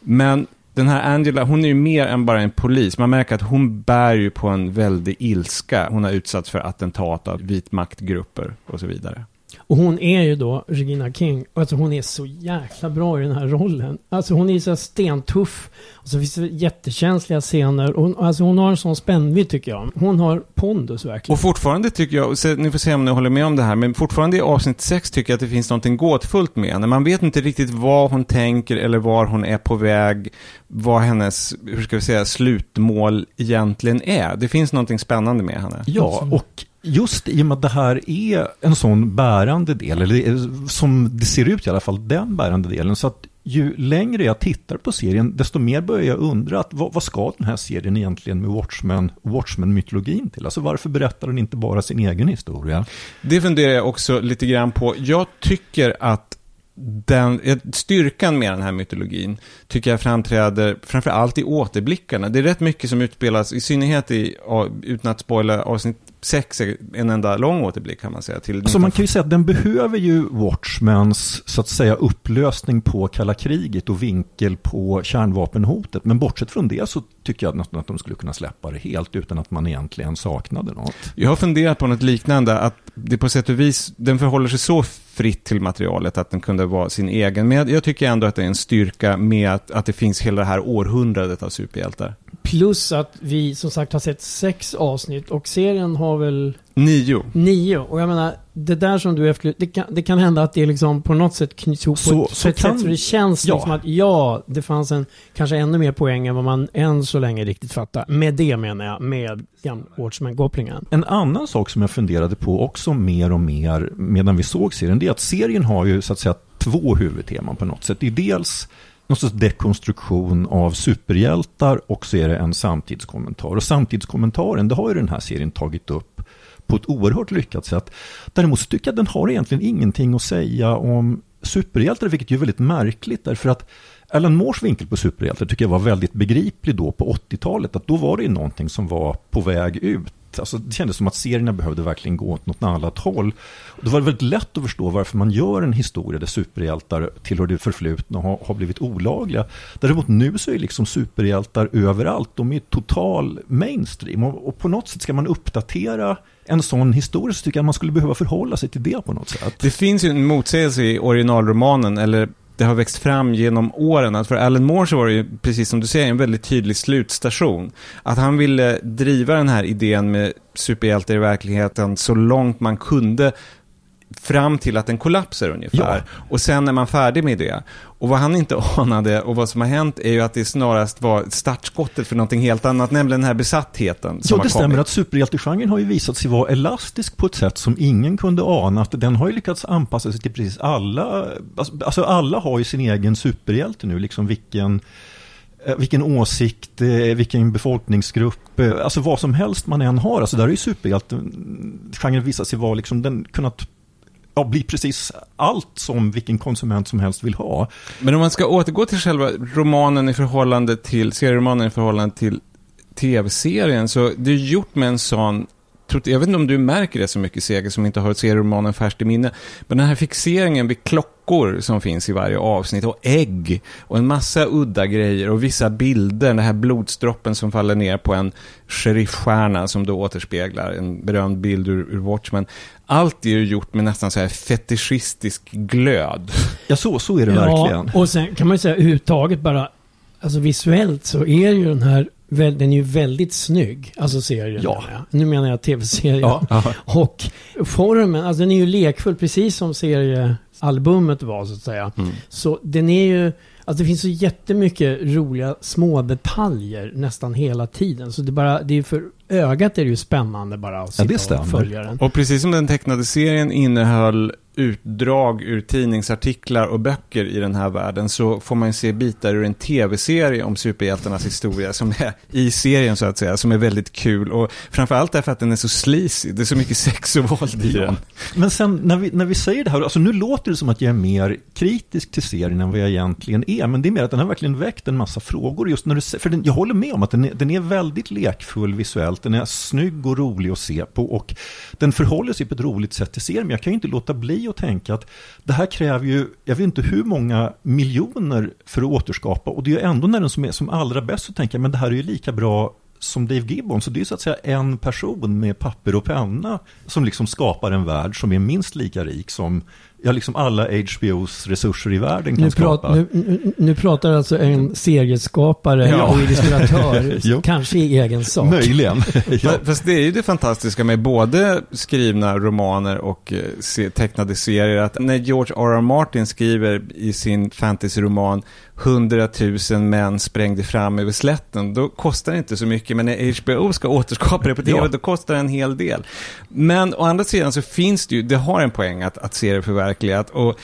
Men den här Angela, hon är ju mer än bara en polis. Man märker att hon bär ju på en väldig ilska. Hon har utsatts för attentat av vitmaktgrupper och så vidare. Och hon är ju då Regina King. Alltså hon är så jäkla bra i den här rollen. Alltså hon är så stentuff. Och så finns det jättekänsliga scener. Och hon, alltså hon har en sån spännvidd tycker jag. Hon har pondus verkligen. Och fortfarande tycker jag, så ni får se om ni håller med om det här, men fortfarande i avsnitt 6 tycker jag att det finns någonting gåtfullt med henne. Man vet inte riktigt vad hon tänker eller var hon är på väg, vad hennes, hur ska vi säga, slutmål egentligen är. Det finns någonting spännande med henne. Ja, och just i och med att det här är en sån bärande del, eller eh, som det ser ut i alla fall, den bärande delen. Så att ju längre jag tittar på serien, desto mer börjar jag undra att vad, vad ska den här serien egentligen med Watchmen, Watchmen-mytologin till? Alltså varför berättar den inte bara sin egen historia? Det funderar jag också lite grann på. Jag tycker att den, eh, styrkan med den här mytologin tycker jag framträder framför allt i återblickarna. Det är rätt mycket som utspelas, i synnerhet i, utan att spoila avsnitt sex är en enda lång återblick kan man säga. Till Så man kan ju säga att den behöver ju Watchmans så att säga upplösning på kalla kriget och vinkel på kärnvapenhotet. Men bortsett från det så tycker jag nästan att de skulle kunna släppa det helt utan att man egentligen saknade något. Jag har funderat på något liknande, att det på sätt och vis, den förhåller sig så fritt till materialet att den kunde vara sin egen. Men jag tycker ändå att det är en styrka med att, att det finns hela det här århundradet av superhjältar. Plus att vi som sagt har sett sex avsnitt och serien har väl Nio. nio. Och jag menar, det där som du efter det kan, det kan hända att det liksom på något sätt knyts ihop Så- på ett, så ett kan- sätt så det känns ja. liksom att ja, det fanns en kanske ännu mer poäng än vad man än så länge riktigt fattar. Med det menar jag, med Watchmen-kopplingen. En annan sak som jag funderade på också mer och mer medan vi såg serien, det är att serien har ju så att säga två huvudteman på något sätt. Det är dels någon sorts dekonstruktion av superhjältar och så är det en samtidskommentar. Och samtidskommentaren, det har ju den här serien tagit upp på ett oerhört lyckat sätt. Däremot så tycker jag att den har egentligen ingenting att säga om superhjältar, vilket ju är väldigt märkligt därför att Alan Moores vinkel på superhjältar tycker jag var väldigt begriplig då på 80-talet. Att då var det ju någonting som var på väg ut. Alltså, det kändes som att serierna behövde verkligen gå åt något annat håll. Och då var det väldigt lätt att förstå varför man gör en historia där superhjältar tillhör det förflutna och har, har blivit olagliga. Däremot nu så är liksom superhjältar överallt. De är total mainstream. Och, och på något sätt ska man uppdatera en sån historia så tycker jag att man skulle behöva förhålla sig till det på något sätt. Det finns ju en motsägelse i originalromanen, eller det har växt fram genom åren. Att för Alan Moore så var det ju, precis som du säger, en väldigt tydlig slutstation. Att han ville driva den här idén med superhjältar i verkligheten så långt man kunde fram till att den kollapsar ungefär. Ja. Och sen är man färdig med det. Och vad han inte anade och vad som har hänt är ju att det snarast var startskottet för någonting helt annat, nämligen den här besattheten som Ja, det stämmer att superhjältegenren har ju visat sig vara elastisk på ett sätt som ingen kunde ana. Att den har ju lyckats anpassa sig till precis alla. Alltså, alltså alla har ju sin egen superhjälte nu, liksom vilken eh, vilken åsikt, eh, vilken befolkningsgrupp, eh, alltså vad som helst man än har. Alltså där har ju superhjältegenren visat sig vara liksom den kunnat ja, bli precis allt som vilken konsument som helst vill ha. Men om man ska återgå till själva romanen i förhållande till, serieromanen i förhållande till tv-serien, så det är gjort med en sån jag vet inte om du märker det så mycket, Seger, som inte har serieromanen färskt i minne. Men den här fixeringen vid klockor som finns i varje avsnitt och ägg och en massa udda grejer och vissa bilder. Den här blodsdroppen som faller ner på en sheriffstjärna som då återspeglar en berömd bild ur, ur Watchmen. Allt är ju gjort med nästan så här fetischistisk glöd. Ja, så, så är det verkligen. och sen kan man ju säga överhuvudtaget bara, alltså visuellt så är ju den här, den är ju väldigt snygg, alltså serien. Ja. Nu menar jag tv-serien. Ja. Och formen, alltså den är ju lekfull precis som seriealbumet var så att säga. Mm. Så den är ju, alltså det finns så jättemycket roliga små detaljer nästan hela tiden. Så det bara, det är för ögat är det ju spännande bara att Ja, det sitta stämmer. och följa den. Och precis som den tecknade serien innehöll utdrag ur tidningsartiklar och böcker i den här världen så får man ju se bitar ur en tv-serie om superhjältarnas historia som är i serien så att säga, som är väldigt kul och framförallt därför att den är så sleazy, det är så mycket sex och våld i den. Men sen när vi, när vi säger det här, alltså nu låter det som att jag är mer kritisk till serien än vad jag egentligen är. Men det är mer att den har verkligen väckt en massa frågor. Just när du, för den, jag håller med om att den är, den är väldigt lekfull visuellt. Den är snygg och rolig att se på. Och den förhåller sig på ett roligt sätt till serien. Men jag kan ju inte låta bli att tänka att det här kräver ju, jag vet inte hur många miljoner för att återskapa. Och det är ju ändå när den som är som allra bäst så tänker jag, men det här är ju lika bra som Dave Gibbon, så det är så att säga en person med papper och penna som liksom skapar en värld som är minst lika rik som ja, liksom alla HBOs resurser i världen kan Nu, skapa. prat, nu, nu, nu pratar alltså en serieskapare Ja. och illustratör, kanske i egen sak. Möjligen. ja. Fa- Fast det är ju det fantastiska med både skrivna romaner och eh, tecknade serier, att när George R.R. Martin skriver i sin fantasyroman 100 000 män sprängde fram över slätten, då kostar det inte så mycket, men när HBO ska återskapa det på tv, Ja. då kostar det en hel del. Men å andra sidan så finns det ju, det har en poäng att, att se det förverkligat, och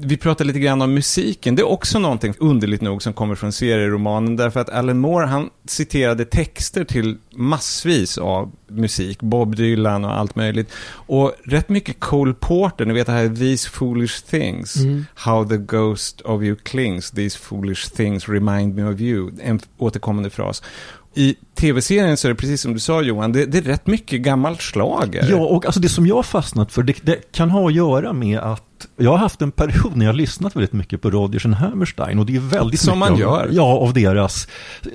vi pratar lite grann om musiken, det är också någonting underligt nog som kommer från serieromanen, därför att Alan Moore, han citerade texter till massvis av musik, Bob Dylan och allt möjligt. Och rätt mycket Cole Porter, ni vet det här These Foolish Things, How the Ghost of You Clings, These Foolish Things Remind Me of You, en återkommande fras. i tv-serien så är det precis som du sa Johan, det, det är rätt mycket gammalt slager. Ja, och alltså det som jag har fastnat för, det, det kan ha att göra med att jag har haft en period när jag har lyssnat väldigt mycket på Rodgers and Hammerstein och det är väldigt Som mycket man av, gör. Ja, av deras.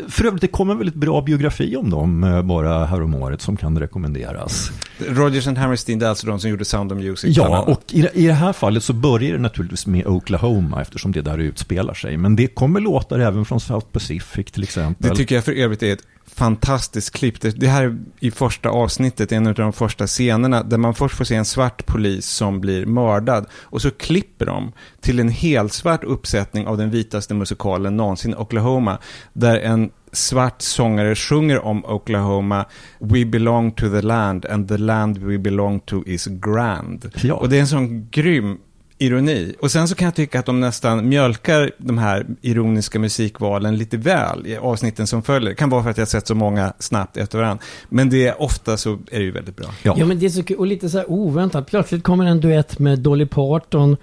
För övrigt, det kom en väldigt bra biografi om dem eh, bara häromåret som kan rekommenderas. Rodgers and Hammerstein, det är alltså de som gjorde Sound of Music. Ja, och i, i det här fallet så börjar det naturligtvis med Oklahoma eftersom det där utspelar sig. Men det kommer låtar även från South Pacific till exempel. Det tycker jag för övrigt är ett fantastiskt klipp. Det, det här är i första avsnittet, en av de första scenerna, där man först får se en svart polis som blir mördad. Och så klipper de till en helsvart uppsättning av den vitaste musikalen någonsin, Oklahoma, där en svart sångare sjunger om Oklahoma We belong to the land and the land we belong to is grand. Ja. Och det är en sån grym ironi. Och sen så kan jag tycka att de nästan mjölkar de här ironiska musikvalen lite väl i avsnitten som följer. Det kan vara för att jag har sett så många snabbt efter varandra. Men det är ofta så är det ju väldigt bra. Ja. Ja men det är så kul, och lite så här oväntat. Plötsligt kommer en duett med Dolly Parton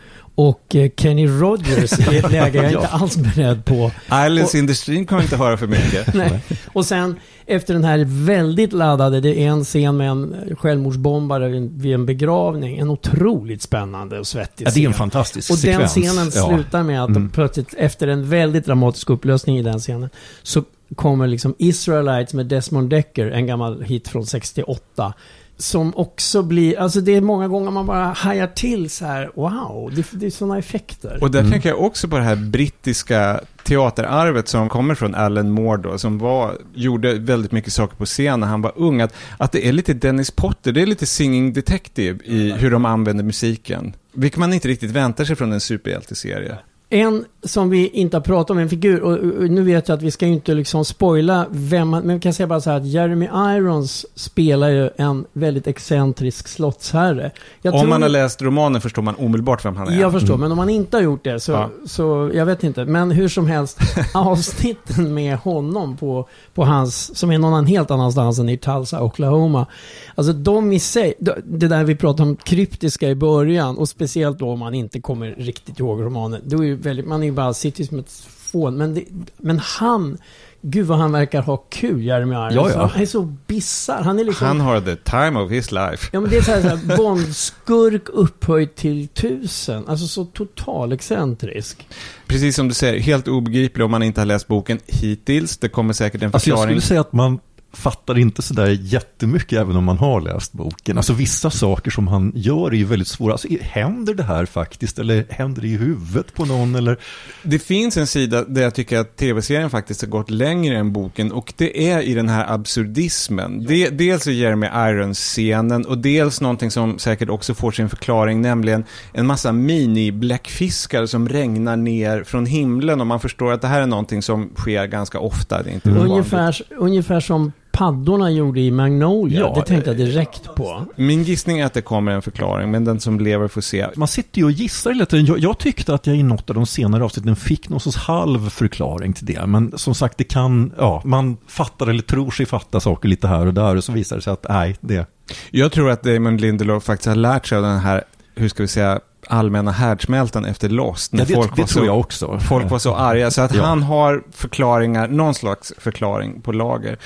och eh, Kenny Rogers i ett läge jag inte alls beredd på. Islands in the Stream kommer inte höra för mycket. Nej. Och sen efter den här väldigt laddade, det är en scen med en självmordsbombare vid en- begravning. En otroligt spännande och svettig Ja, det är en scen. fantastisk Och den sekvens. scenen Ja. slutar med att Mm. plötsligt efter en väldigt dramatisk upplösning i den scenen så kommer liksom Israelites med Desmond Decker, en gammal hit från 68. Som också blir, alltså det är många gånger man bara hajar till så här, wow, det, det är sådana effekter. Och där tänker jag också på det här brittiska teaterarvet som kommer från Alan Moore då, som var, gjorde väldigt mycket saker på scen när han var ung. Att, att det är lite Dennis Potter, det är lite Singing Detective i hur de använder musiken. Vilket man inte riktigt väntar sig från en superhjälteserie. En som vi inte har pratat om, en figur, och, nu vet jag att vi ska ju inte liksom spoila vem man, men vi kan säga bara så här att Jeremy Irons spelar ju en väldigt excentrisk slottsherre. Jag Om tror- man har läst romanen förstår man omedelbart vem han är. Jag förstår, men om man inte har gjort det så, Ja. så jag vet inte. Men hur som helst, avsnitten med honom på, på hans, som är någon helt annanstans än i Tulsa, Oklahoma. Alltså de i sig, det där vi pratade om kryptiska i början och speciellt då om man inte kommer riktigt ihåg romanen. Då är ju väldigt, man är ju bara, sitter som ett fån. Men, det, men han, gud vad han verkar ha kul, Jeremy Irons. Ja, ja. Han är så bisarr. Han är liksom... Han har the time of his life. Ja men det är så här, så här Bondskurk upphöjt till tusen. Alltså så total excentrisk. Precis som du säger, helt obegriplig om man inte har läst boken hittills. Det kommer säkert en Alltså jag förklaring. skulle säga att man fattar inte sådär jättemycket även om man har läst boken. Alltså vissa saker som han gör är ju väldigt svåra. Alltså, händer det här faktiskt eller händer det i huvudet på någon eller? Det finns en sida där jag tycker att tv-serien faktiskt har gått längre än boken och det är i den här absurdismen. Det, dels i Jeremy Irons-scenen och dels någonting som säkert också får sin förklaring, nämligen en massa mini-bläckfiskar som regnar ner från himlen och man förstår att det här är någonting som sker ganska ofta. Det är inte ovanligt. Ungefär, ungefär som paddorna gjorde i Magnolia. Ja, det tänkte jag direkt på. Min gissning är att det kommer en förklaring, men den som lever får se. Man sitter ju och gissar hela tiden. Jag, jag tyckte att jag i något av de senare avsnitten fick någon sorts halv förklaring till det. Men som sagt, det kan, ja, man fattar eller tror sig fatta saker lite här och där och så visar det sig att nej, det, Jag tror att Damon Lindelof faktiskt har lärt sig av den här, hur ska vi säga, allmänna härdsmältan efter Lost. När ja, det, folk det var tror så, jag också. Folk var så arga, så att Ja. han har förklaringar, någon slags förklaring på lager.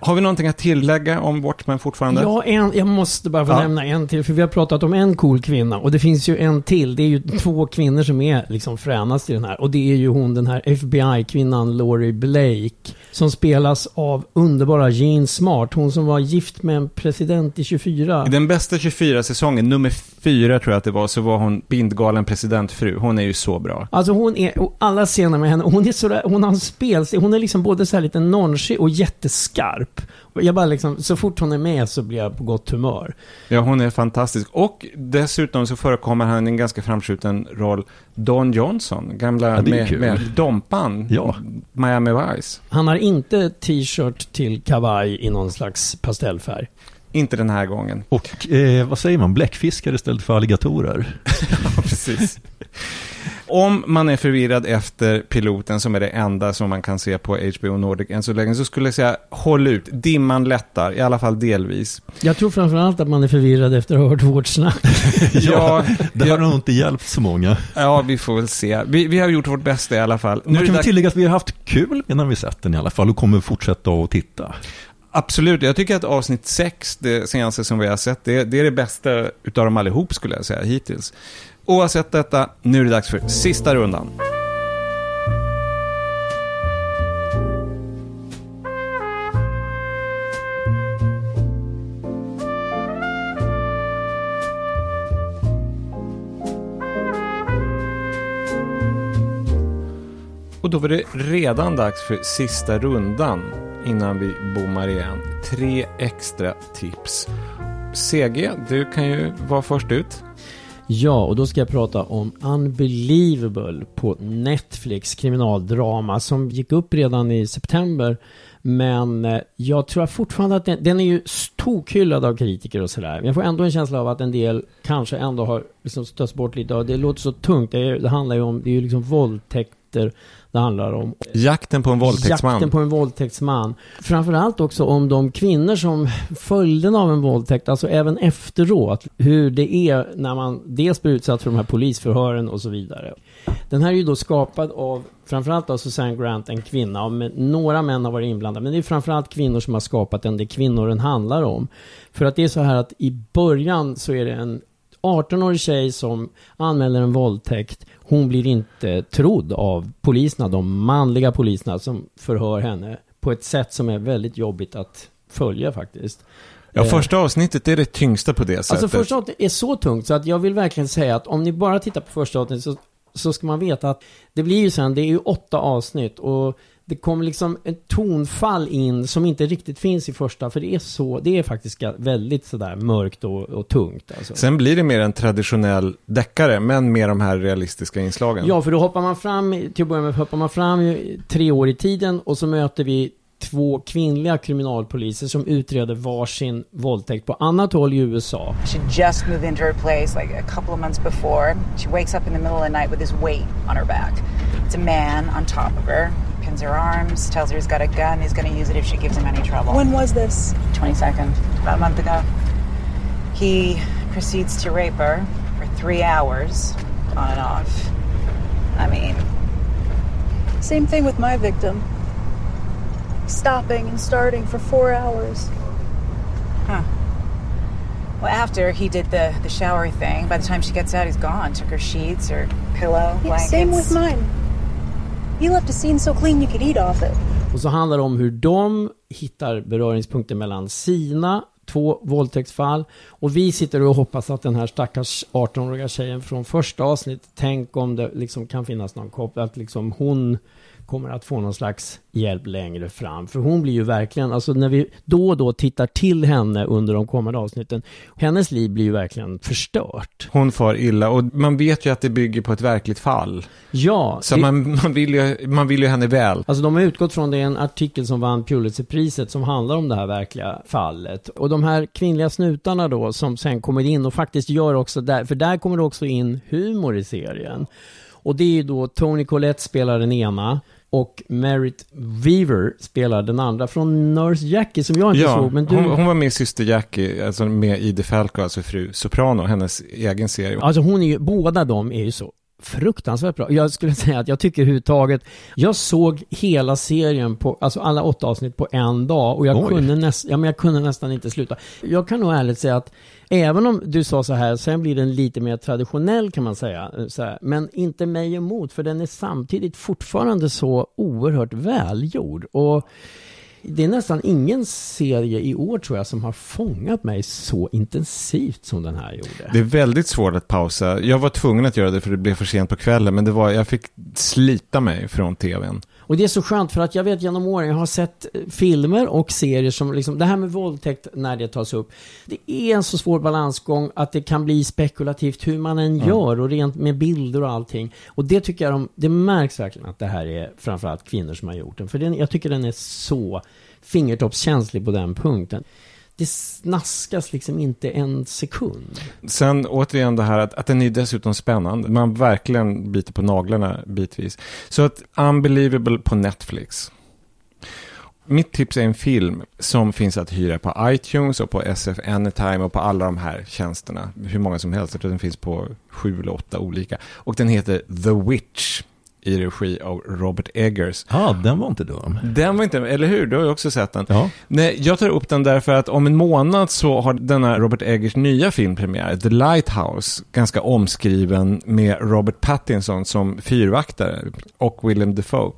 Har vi någonting att tillägga om Watchmen fortfarande? Ja, en, jag måste bara få Ja. nämna en till. För vi har pratat om en cool kvinna. Och det finns ju en till. Det är ju två kvinnor som är liksom fränast i den här. Och det är ju hon, den här FBI-kvinnan Laurie Blake. Som spelas av underbara Jean Smart. Hon som var gift med en president i 24. I den bästa 24-säsongen, nummer fyra tror jag att det var, så var hon bindgalen presidentfru. Hon är ju så bra. Alltså hon är, och alla scener med henne, hon är sådär, hon har en spelstil, hon är liksom både så här lite nonchig och jätteskarp. Jag bara liksom, så fort hon är med så blir jag på gott humör. Ja, hon är fantastisk. Och dessutom så förekommer han i en ganska framskjuten roll, Don Johnson, gamla Ja, med, med Dompan, Ja. Miami Vice. Han har inte t-shirt till kavaj i någon slags pastellfärg. Inte den här gången. Och eh, vad säger man, bläckfiskar istället för alligatorer. Ja, precis. Om man är förvirrad efter piloten, som är det enda som man kan se på HBO Nordic än så länge, så skulle jag säga håll ut. Dimman lättar, i alla fall delvis. Jag tror framförallt att man är förvirrad efter att ha hört vårt snack. Ja, Det har nog inte hjälpt så många. ja, vi får väl se. Vi, vi har gjort vårt bästa i alla fall. Nu Man kan dags- tillägga att vi har haft kul innan vi sett den i alla fall och kommer fortsätta att titta. Absolut, jag tycker att avsnitt 6, det senaste som vi har sett, det, det är det bästa utav dem allihop skulle jag säga hittills. Oavsett detta, nu är det dags för sista rundan. Och då var det redan dags för sista rundan innan vi bommar igen. Tre extra tips. CG, du kan ju vara först ut. Ja, och då ska jag prata om Unbelievable på Netflix kriminaldrama som gick upp redan i september. Men eh, jag tror fortfarande att den, den är ju tokhyllad av kritiker och sådär. Men jag får ändå en känsla av att en del kanske ändå har liksom stötts bort lite. Och det låter så tungt. Det, är, det handlar ju om, det är ju liksom våldtäkter det handlar om. Jakten på en våldtäktsman. Jakten på en våldtäktsman. Framförallt också om de kvinnor som följden av en våldtäkt, alltså även efteråt, hur det är när man dels blir utsatt för de här polisförhören och så vidare. Den här är ju då skapad av framförallt av Susanne Grant, en kvinna, men några män har varit inblandade, men det är framförallt kvinnor som har skapat den, det är kvinnor den handlar om. För att det är så här att i början så är det en 18-årig tjej som anmäler en våldtäkt. Hon blir inte trodd av poliserna, de manliga poliserna som förhör henne på ett sätt som är väldigt jobbigt att följa faktiskt. Ja, Eh, första avsnittet är det tyngsta på det sättet. Alltså första avsnittet är så tungt så att jag vill verkligen säga att om ni bara tittar på första avsnittet så, så ska man veta att det blir ju sen, det är ju åtta avsnitt och det kommer liksom ett tonfall in som inte riktigt finns i första för det är så, det är faktiskt väldigt sådär mörkt och, och tungt alltså. Sen blir det mer en traditionell deckare, men med de här realistiska inslagen. Ja, för då hoppar man fram, till att börja med hoppar man fram tre år i tiden och så möter vi två kvinnliga kriminalpoliser som utreder varsin våldtäkt på annat håll i USA. She just moved into her place like a couple of months before. She wakes up in the middle of the night with this weight on her back. It's a man on top of her, her arms, tells her he's got a gun, he's going to use it if she gives him any trouble. When was this? 22nd, about a month ago. He proceeds to rape her for three hours on and off. I mean, Same thing with my victim. Stopping and starting for four hours. Huh. Well, after he did the, the shower thing, by the time she gets out, he's gone. Took her sheets, her pillow, Yeah, blankets. same with mine. He left a scene so clean you could eat off it. Och så handlar det om hur de hittar beröringspunkter mellan sina två våldtäktsfall. Och vi sitter och hoppas att den här stackars 18-åriga tjejen från första avsnittet, tänk om det liksom kan finnas någon koppling, att liksom hon kommer att få någon slags hjälp längre fram. För hon blir ju verkligen, alltså när vi då och då tittar till henne under de kommande avsnitten, hennes liv blir ju verkligen förstört. Hon far illa och man vet ju att det bygger på ett verkligt fall. Ja, Så det- man, man, vill ju, man vill ju henne väl. Alltså de har utgått från det en artikel som vann Pulitzerpriset som handlar om det här verkliga fallet. Och de här kvinnliga snutarna då som sen kommer in och faktiskt gör också där, för där kommer det också in humor i serien. Och det är ju då Tony Collette spelar den ena och Merritt Weaver spelar den andra från Nurse Jackie som jag inte Ja, såg. Men du... hon, hon var med i Syster Jackie, alltså med Ide Falco, alltså fru Soprano, hennes egen serie. Alltså hon är ju, båda de är ju så fruktansvärt bra. Jag skulle säga att jag tycker överhuvudtaget, jag såg hela serien på, alltså alla åtta avsnitt på en dag och jag Oj. kunde, näst, ja, men jag kunde nästan inte sluta. Jag kan nog ärligt säga att även om du sa så här, sen blir den lite mer traditionell kan man säga, eh, här, men inte mig emot, för den är samtidigt fortfarande så oerhört välgjord. Och det är nästan ingen serie i år tror jag som har fångat mig så intensivt som den här gjorde. Det är väldigt svårt att pausa. Jag var tvungen att göra det för det blev för sent på kvällen, men det var, jag fick slita mig från tvn. Och det är så skönt för att jag vet genom åren, jag har sett eh, filmer och serier som liksom, det här med våldtäkt när det tas upp. Det är en så svår balansgång att det kan bli spekulativt hur man än gör och rent med bilder och allting. Och det tycker jag, de, det märks verkligen att det här är framförallt kvinnor som har gjort den. För den, jag tycker den är så fingertoppskänslig på den punkten. det snaskas liksom inte en sekund. Sen återigen det här att, att den är dessutom spännande. Man verkligen biter på naglarna bitvis. Så att Unbelievable på Netflix. Mitt tips är en film som finns att hyra på iTunes och på SF Anytime och på alla de här tjänsterna. Hur många som helst, jag tror den finns på sju eller åtta olika. Och den heter The Witch i regi av Robert Eggers. Ja, ah, den var inte dum. Den var inte, eller hur? Du har ju också sett den. Ja. Nej, jag tar upp den därför att om en månad så har denna Robert Eggers nya film premiär, The Lighthouse, ganska omskriven med Robert Pattinson som fyrvaktare och Willem Dafoe.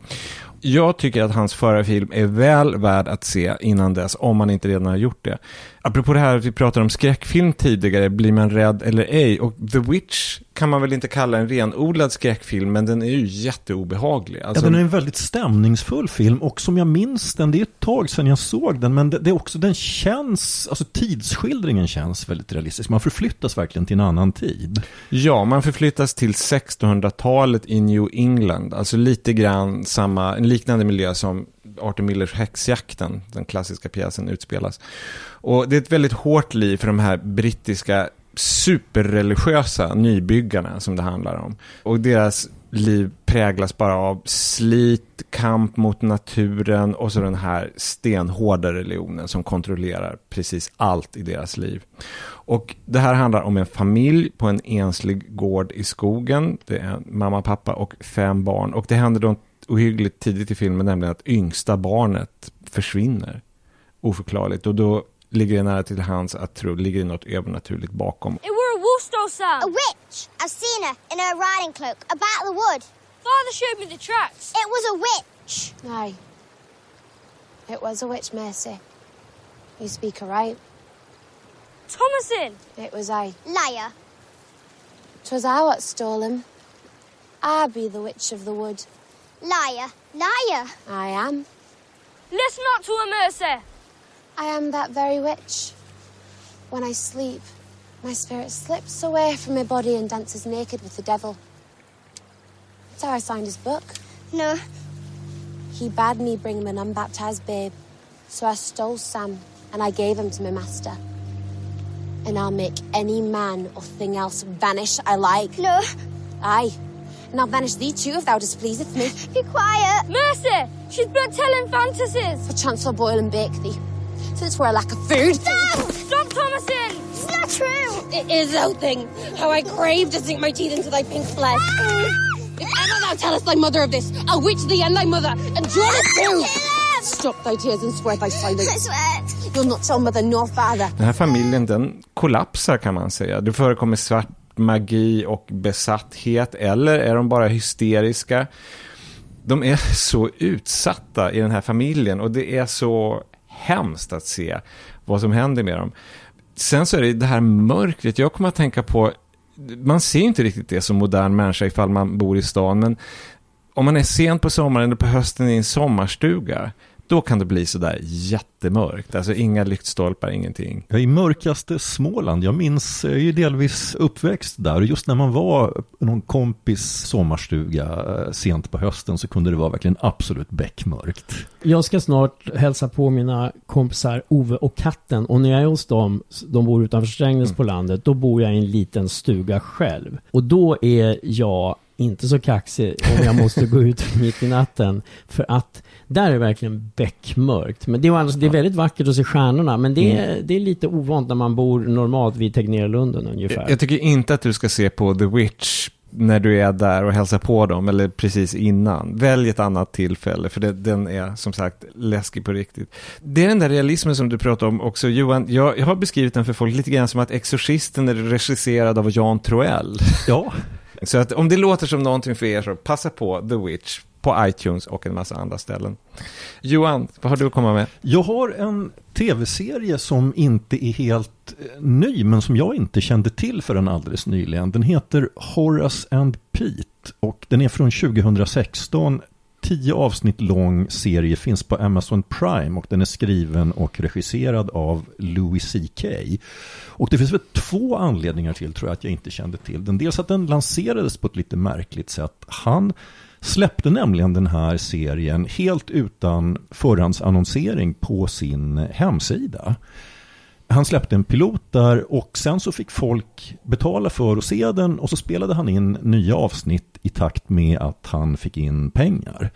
Jag tycker att hans förra film är väl värd att se innan dess, om man inte redan har gjort det. Apropå det här att vi pratade om skräckfilm tidigare, blir man rädd eller ej? Och The Witch kan man väl inte kalla en renodlad skräckfilm, men den är ju jätteobehaglig. Alltså... Ja, den är en väldigt stämningsfull film och som jag minns den, det är ett tag sedan jag såg den, men det, det är också, den känns, alltså tidsskildringen känns väldigt realistisk. Man förflyttas verkligen till en annan tid. Ja, man förflyttas till 1600-talet i New England, alltså lite grann samma, en liknande miljö som Arthur Millers Häxjakten, den klassiska pjäsen, utspelas. Och det är ett väldigt hårt liv för de här brittiska superreligiösa nybyggarna som det handlar om. Och deras liv präglas bara av slit, kamp mot naturen och så den här stenhårda religionen som kontrollerar precis allt i deras liv. Och det här handlar om en familj på en enslig gård i skogen. Det är en mamma, pappa och fem barn. Och det händer då ohyggligt tidigt i filmen, nämligen att yngsta barnet försvinner oförklarligt. Och då ligger det nära till hands att tro ligger det något övernaturligt bakom. It were a wolf something. A witch. I've seen her in her riding cloak about the wood. Father showed me the tracks. It was a witch. Aye. It was a witch, Mercy. You speak right. Thomasin. It was I. Liar. 'Twas I what stole him. I be the witch of the wood. Liar. Liar. I am. Listen not to her, Mercy. I am that very witch. When I sleep, my spirit slips away from my body and dances naked with the devil. That's how I signed his book. No. He bade me bring him an unbaptized babe. So I stole Sam and I gave him to my master. And I'll make any man or thing else vanish I like. No. Aye. And I'll vanish thee too if thou displeaseth me. Be quiet. Mercy! She's but telling fantasies. Perchance I'll boil and bake thee. Since we're a lack of food. Stop! Stop, Thomasin! It's not true! It is, thou thing. How I crave to sink my teeth into thy pink flesh. Ah! if ever thou tellest thy mother of this, I'll witch thee and thy mother, and Jonas too! Ah, Stop thy tears and swear thy silence. I swear. You'll not tell mother nor father. Den här familjen den kollapsar kan man säga. Det förekommer svart magi och besatthet eller är de bara hysteriska? De är så utsatta i den här familjen och det är så hemskt att se vad som händer med dem. Sen så är det det här mörkret, jag kommer att tänka på, man ser inte riktigt det som modern människa ifall man bor i stan, men om man är sent på sommaren eller på hösten i en sommarstuga, då kan det bli sådär jättemörkt. Alltså inga lyktstolpar, ingenting. Ja, I mörkaste Småland, jag minns, jag är ju delvis uppväxt där. Och just när man var någon kompis sommarstuga eh, sent på hösten så kunde det vara verkligen absolut beckmörkt. Jag ska snart hälsa på mina kompisar Ove och katten. Och när jag är hos dem, de bor utanför Strängnäs Mm. på landet, då bor jag i en liten stuga själv. Och då är jag inte så kaxig om jag måste gå ut mitt i natten. För att där är verkligen beckmörkt. Men det är, alltså, det är väldigt vackert att se stjärnorna. Men det är, det är lite ovant när man bor normalt vid Tegnérlunden ungefär. Jag, jag tycker inte att du ska se på The Witch när du är där och hälsar på dem eller precis innan. Välj ett annat tillfälle för det, den är som sagt läskig på riktigt. Det är den där realismen som du pratar om också Johan. Jag, jag har beskrivit den för folk lite grann som att Exorcisten är regisserad av Jan Troell. Ja, Så att om det låter som någonting för er så passa på The Witch på iTunes och en massa andra ställen. Johan, vad har du att komma med? Jag har en tv-serie som inte är helt eh, ny, men som jag inte kände till förrän alldeles nyligen. Den heter Horace and Pete och den är från 2016. Tio avsnitt lång serie finns på Amazon Prime och den är skriven och regisserad av Louis CK. Och det finns väl två anledningar till tror jag att jag inte kände till den. Dels att den lanserades på ett lite märkligt sätt. Han släppte nämligen den här serien helt utan förhandsannonsering på sin hemsida. Han släppte en pilot där och sen så fick folk betala för att se den och så spelade han in nya avsnitt i takt med att han fick in pengar.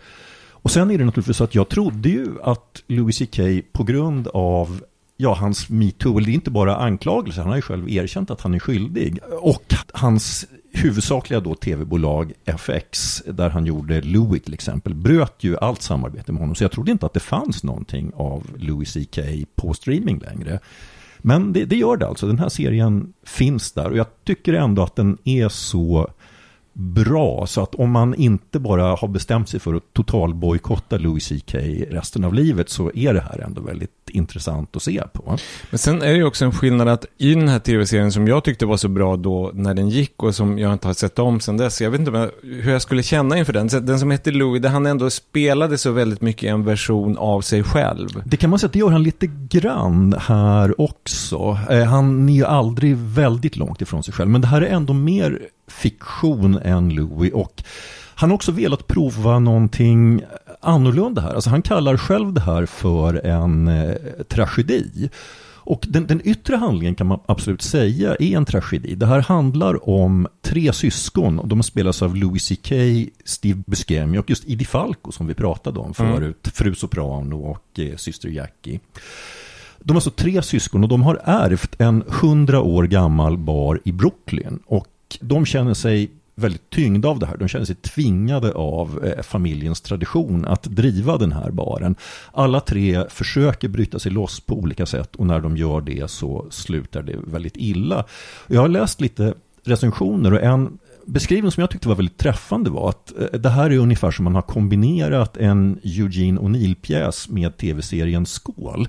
Och sen är det naturligtvis så att jag trodde ju att Louis CK på grund av ja, hans metoo, det är inte bara anklagelser, han har ju själv erkänt att han är skyldig. Och hans huvudsakliga då tv-bolag FX, där han gjorde Louis till exempel, bröt ju allt samarbete med honom. Så jag trodde inte att det fanns någonting av Louis CK på streaming längre. Men det, det gör det alltså, den här serien finns där och jag tycker ändå att den är så bra. Så att om man inte bara har bestämt sig för att totalbojkotta Louis CK resten av livet så är det här ändå väldigt intressant att se på. Men sen är det ju också en skillnad att i den här tv-serien som jag tyckte var så bra då när den gick och som jag inte har sett om sen dess. Jag vet inte hur jag skulle känna inför den. Den som heter Louis, där han ändå spelade så väldigt mycket en version av sig själv. Det kan man säga att det gör han lite grann här också. Eh, han är ju aldrig väldigt långt ifrån sig själv. Men det här är ändå mer fiktion än Louis och han har också velat prova någonting annorlunda här. Alltså han kallar själv det här för en eh, tragedi. Och den, den, yttre handlingen kan man absolut säga är en tragedi. Det här handlar om tre syskon. De spelas av Louis CK, Steve Buscemi och just Idi Falco som vi pratade om förut. Mm. Fru Soprano och eh, syster Jackie. De är alltså tre syskon och de har ärvt en hundra år gammal bar i Brooklyn. Och de känner sig väldigt tyngda av det här. De känner sig tvingade av eh, familjens tradition att driva den här baren. Alla tre försöker bryta sig loss på olika sätt och när de gör det så slutar det väldigt illa. Jag har läst lite recensioner och en beskrivning som jag tyckte var väldigt träffande var att eh, det här är ungefär som man har kombinerat en Eugene O'Neill-pjäs med tv-serien Skål.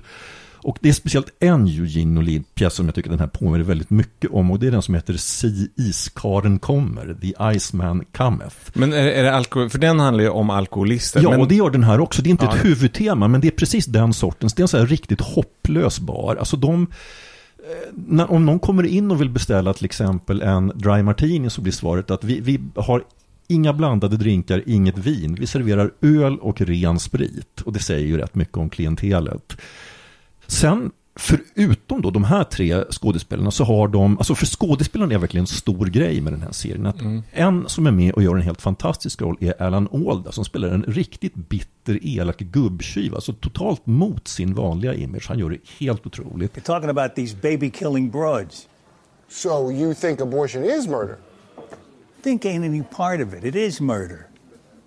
Och det är speciellt en Eugene O'Neill-pjäs som jag tycker den här påminner väldigt mycket om och det är den som heter Si Iskaren kommer, The Iceman Cometh. Men är, är det alkohol, för den handlar ju om alkoholister. Ja, men... och det gör den här också. Det är inte ja. ett huvudtema, men det är precis den sortens. Det är en sån här riktigt hopplös bar. Alltså de eh, när, om någon kommer in och vill beställa till exempel en dry martini så blir svaret att vi, vi har inga blandade drinkar, inget vin. Vi serverar öl och ren sprit. Och det säger ju rätt mycket om klientelet. Sen förutom då de här tre skådespelarna så har de, alltså för skådespelarna är verkligen en stor grej med den här serien. Att mm. En som är med och gör en helt fantastisk roll är Alan Alda som spelar en riktigt bitter, elak gubbtjuv. Alltså totalt mot sin vanliga image. Han gör det helt otroligt. You're talking about these baby killing broads. So you think abortion is murder? Think ain't any part of it. It is murder.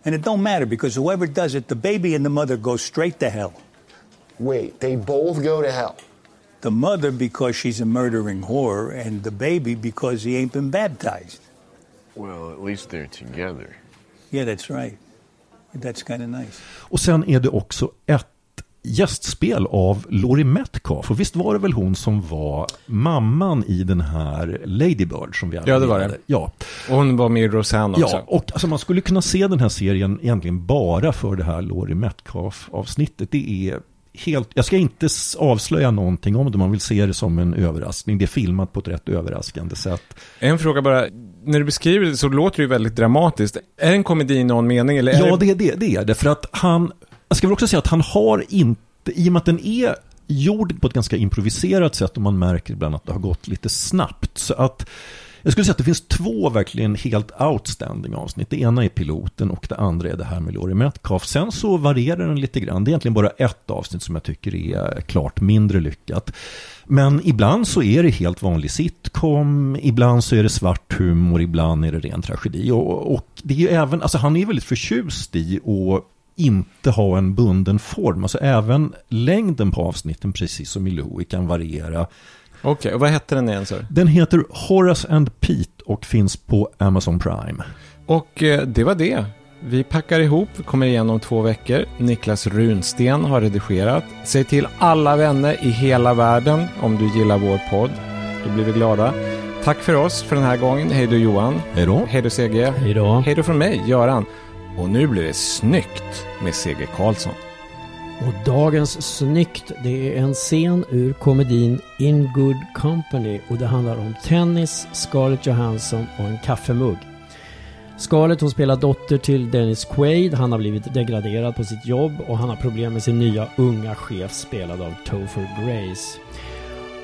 And it don't matter because whoever does it, the baby and the mother go straight to hell. Wait, they both go to hell. The mother because she's a murdering whore, and the baby because he ain't been baptized. Well, at least they're together. Yeah, that's right. That's kind of nice. Och sen är det också ett gästspel av Laurie Metcalf. Och visst var det väl hon som var mamman i den här Ladybird som vi Ja, det var det. Ja. Och hon var med i Roseanne också. Ja, och alltså man skulle kunna se den här serien egentligen bara för det här Laurie Metcalf-avsnittet. Det är helt, jag ska inte avslöja någonting om det, man vill se det som en överraskning. Det är filmat på ett rätt överraskande sätt. En fråga bara, när du beskriver det så låter det ju väldigt dramatiskt. Är det en komedi i någon mening? Eller ja, det... Det, det, det är det. För att han, jag ska väl också säga att han har inte, i och med att den är gjord på ett ganska improviserat sätt och man märker ibland att det har gått lite snabbt. Så att jag skulle säga att det finns två verkligen helt outstanding avsnitt. Det ena är piloten och det andra är det här med Laurie Metcalf. Sen så varierar den lite grann. Det är egentligen bara ett avsnitt som jag tycker är klart mindre lyckat. Men ibland så är det helt vanlig sitcom, ibland så är det svart humor, ibland är det ren tragedi. Och, och det är ju även, alltså han är väldigt förtjust i att inte ha en bunden form. Alltså även längden på avsnitten, precis som i Louie, kan variera. Okej, okay, och vad hette den igen så? Den heter Horace and Pete och finns på Amazon Prime. Och eh, det var det. Vi packar ihop, vi kommer igen om två veckor. Niklas Runsten har redigerat. Säg till alla vänner i hela världen om du gillar vår podd. Då blir vi glada. Tack för oss för den här gången. Hej då Johan. Hej då. Hej då CG. Hej då. Hej då från mig, Göran. Och nu blir det snyggt med CG Karlsson. Och dagens Snyggt, det är en scen ur komedin In Good Company och det handlar om tennis, Scarlett Johansson och en kaffemugg. Scarlett hon spelar dotter till Dennis Quaid. Han har blivit degraderad på sitt jobb och han har problem med sin nya unga chef spelad av Topher Grace.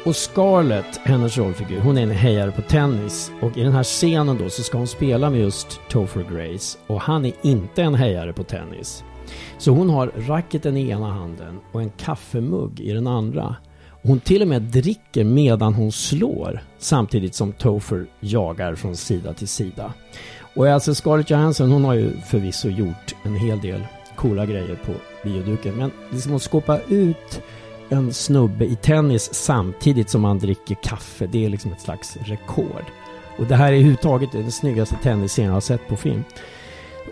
Och Scarlett, hennes rollfigur, hon är en hejare på tennis. Och i den här scenen då så ska hon spela med just Topher Grace. Och han är inte en hejare på tennis. Så hon har racketen i ena handen och en kaffemugg i den andra. Hon till och med dricker medan hon slår. Samtidigt som Topher jagar från sida till sida. Och alltså Scarlett Johansson hon har ju förvisso gjort en hel del coola grejer på bioduken. Men liksom att skåpa ut en snubbe i tennis samtidigt som han dricker kaffe. Det är liksom ett slags rekord. Och det här är överhuvudtaget den snyggaste tennisscenen jag har sett på film.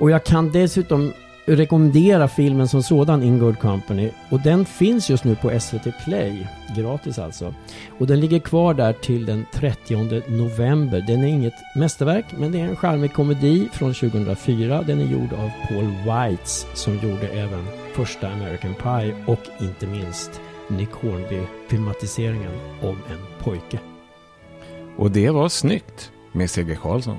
Och jag kan dessutom rekommendera filmen som sådan, In Good Company. Och den finns just nu på SVT Play, gratis alltså. Och den ligger kvar där till den 30 november. Den är inget mästerverk, men det är en charmig komedi från 2004. Den är gjord av Paul Weitz som gjorde även första American Pie och inte minst Nick Hornby-filmatiseringen om en pojke. Och det var snyggt med C.G. Karlsson.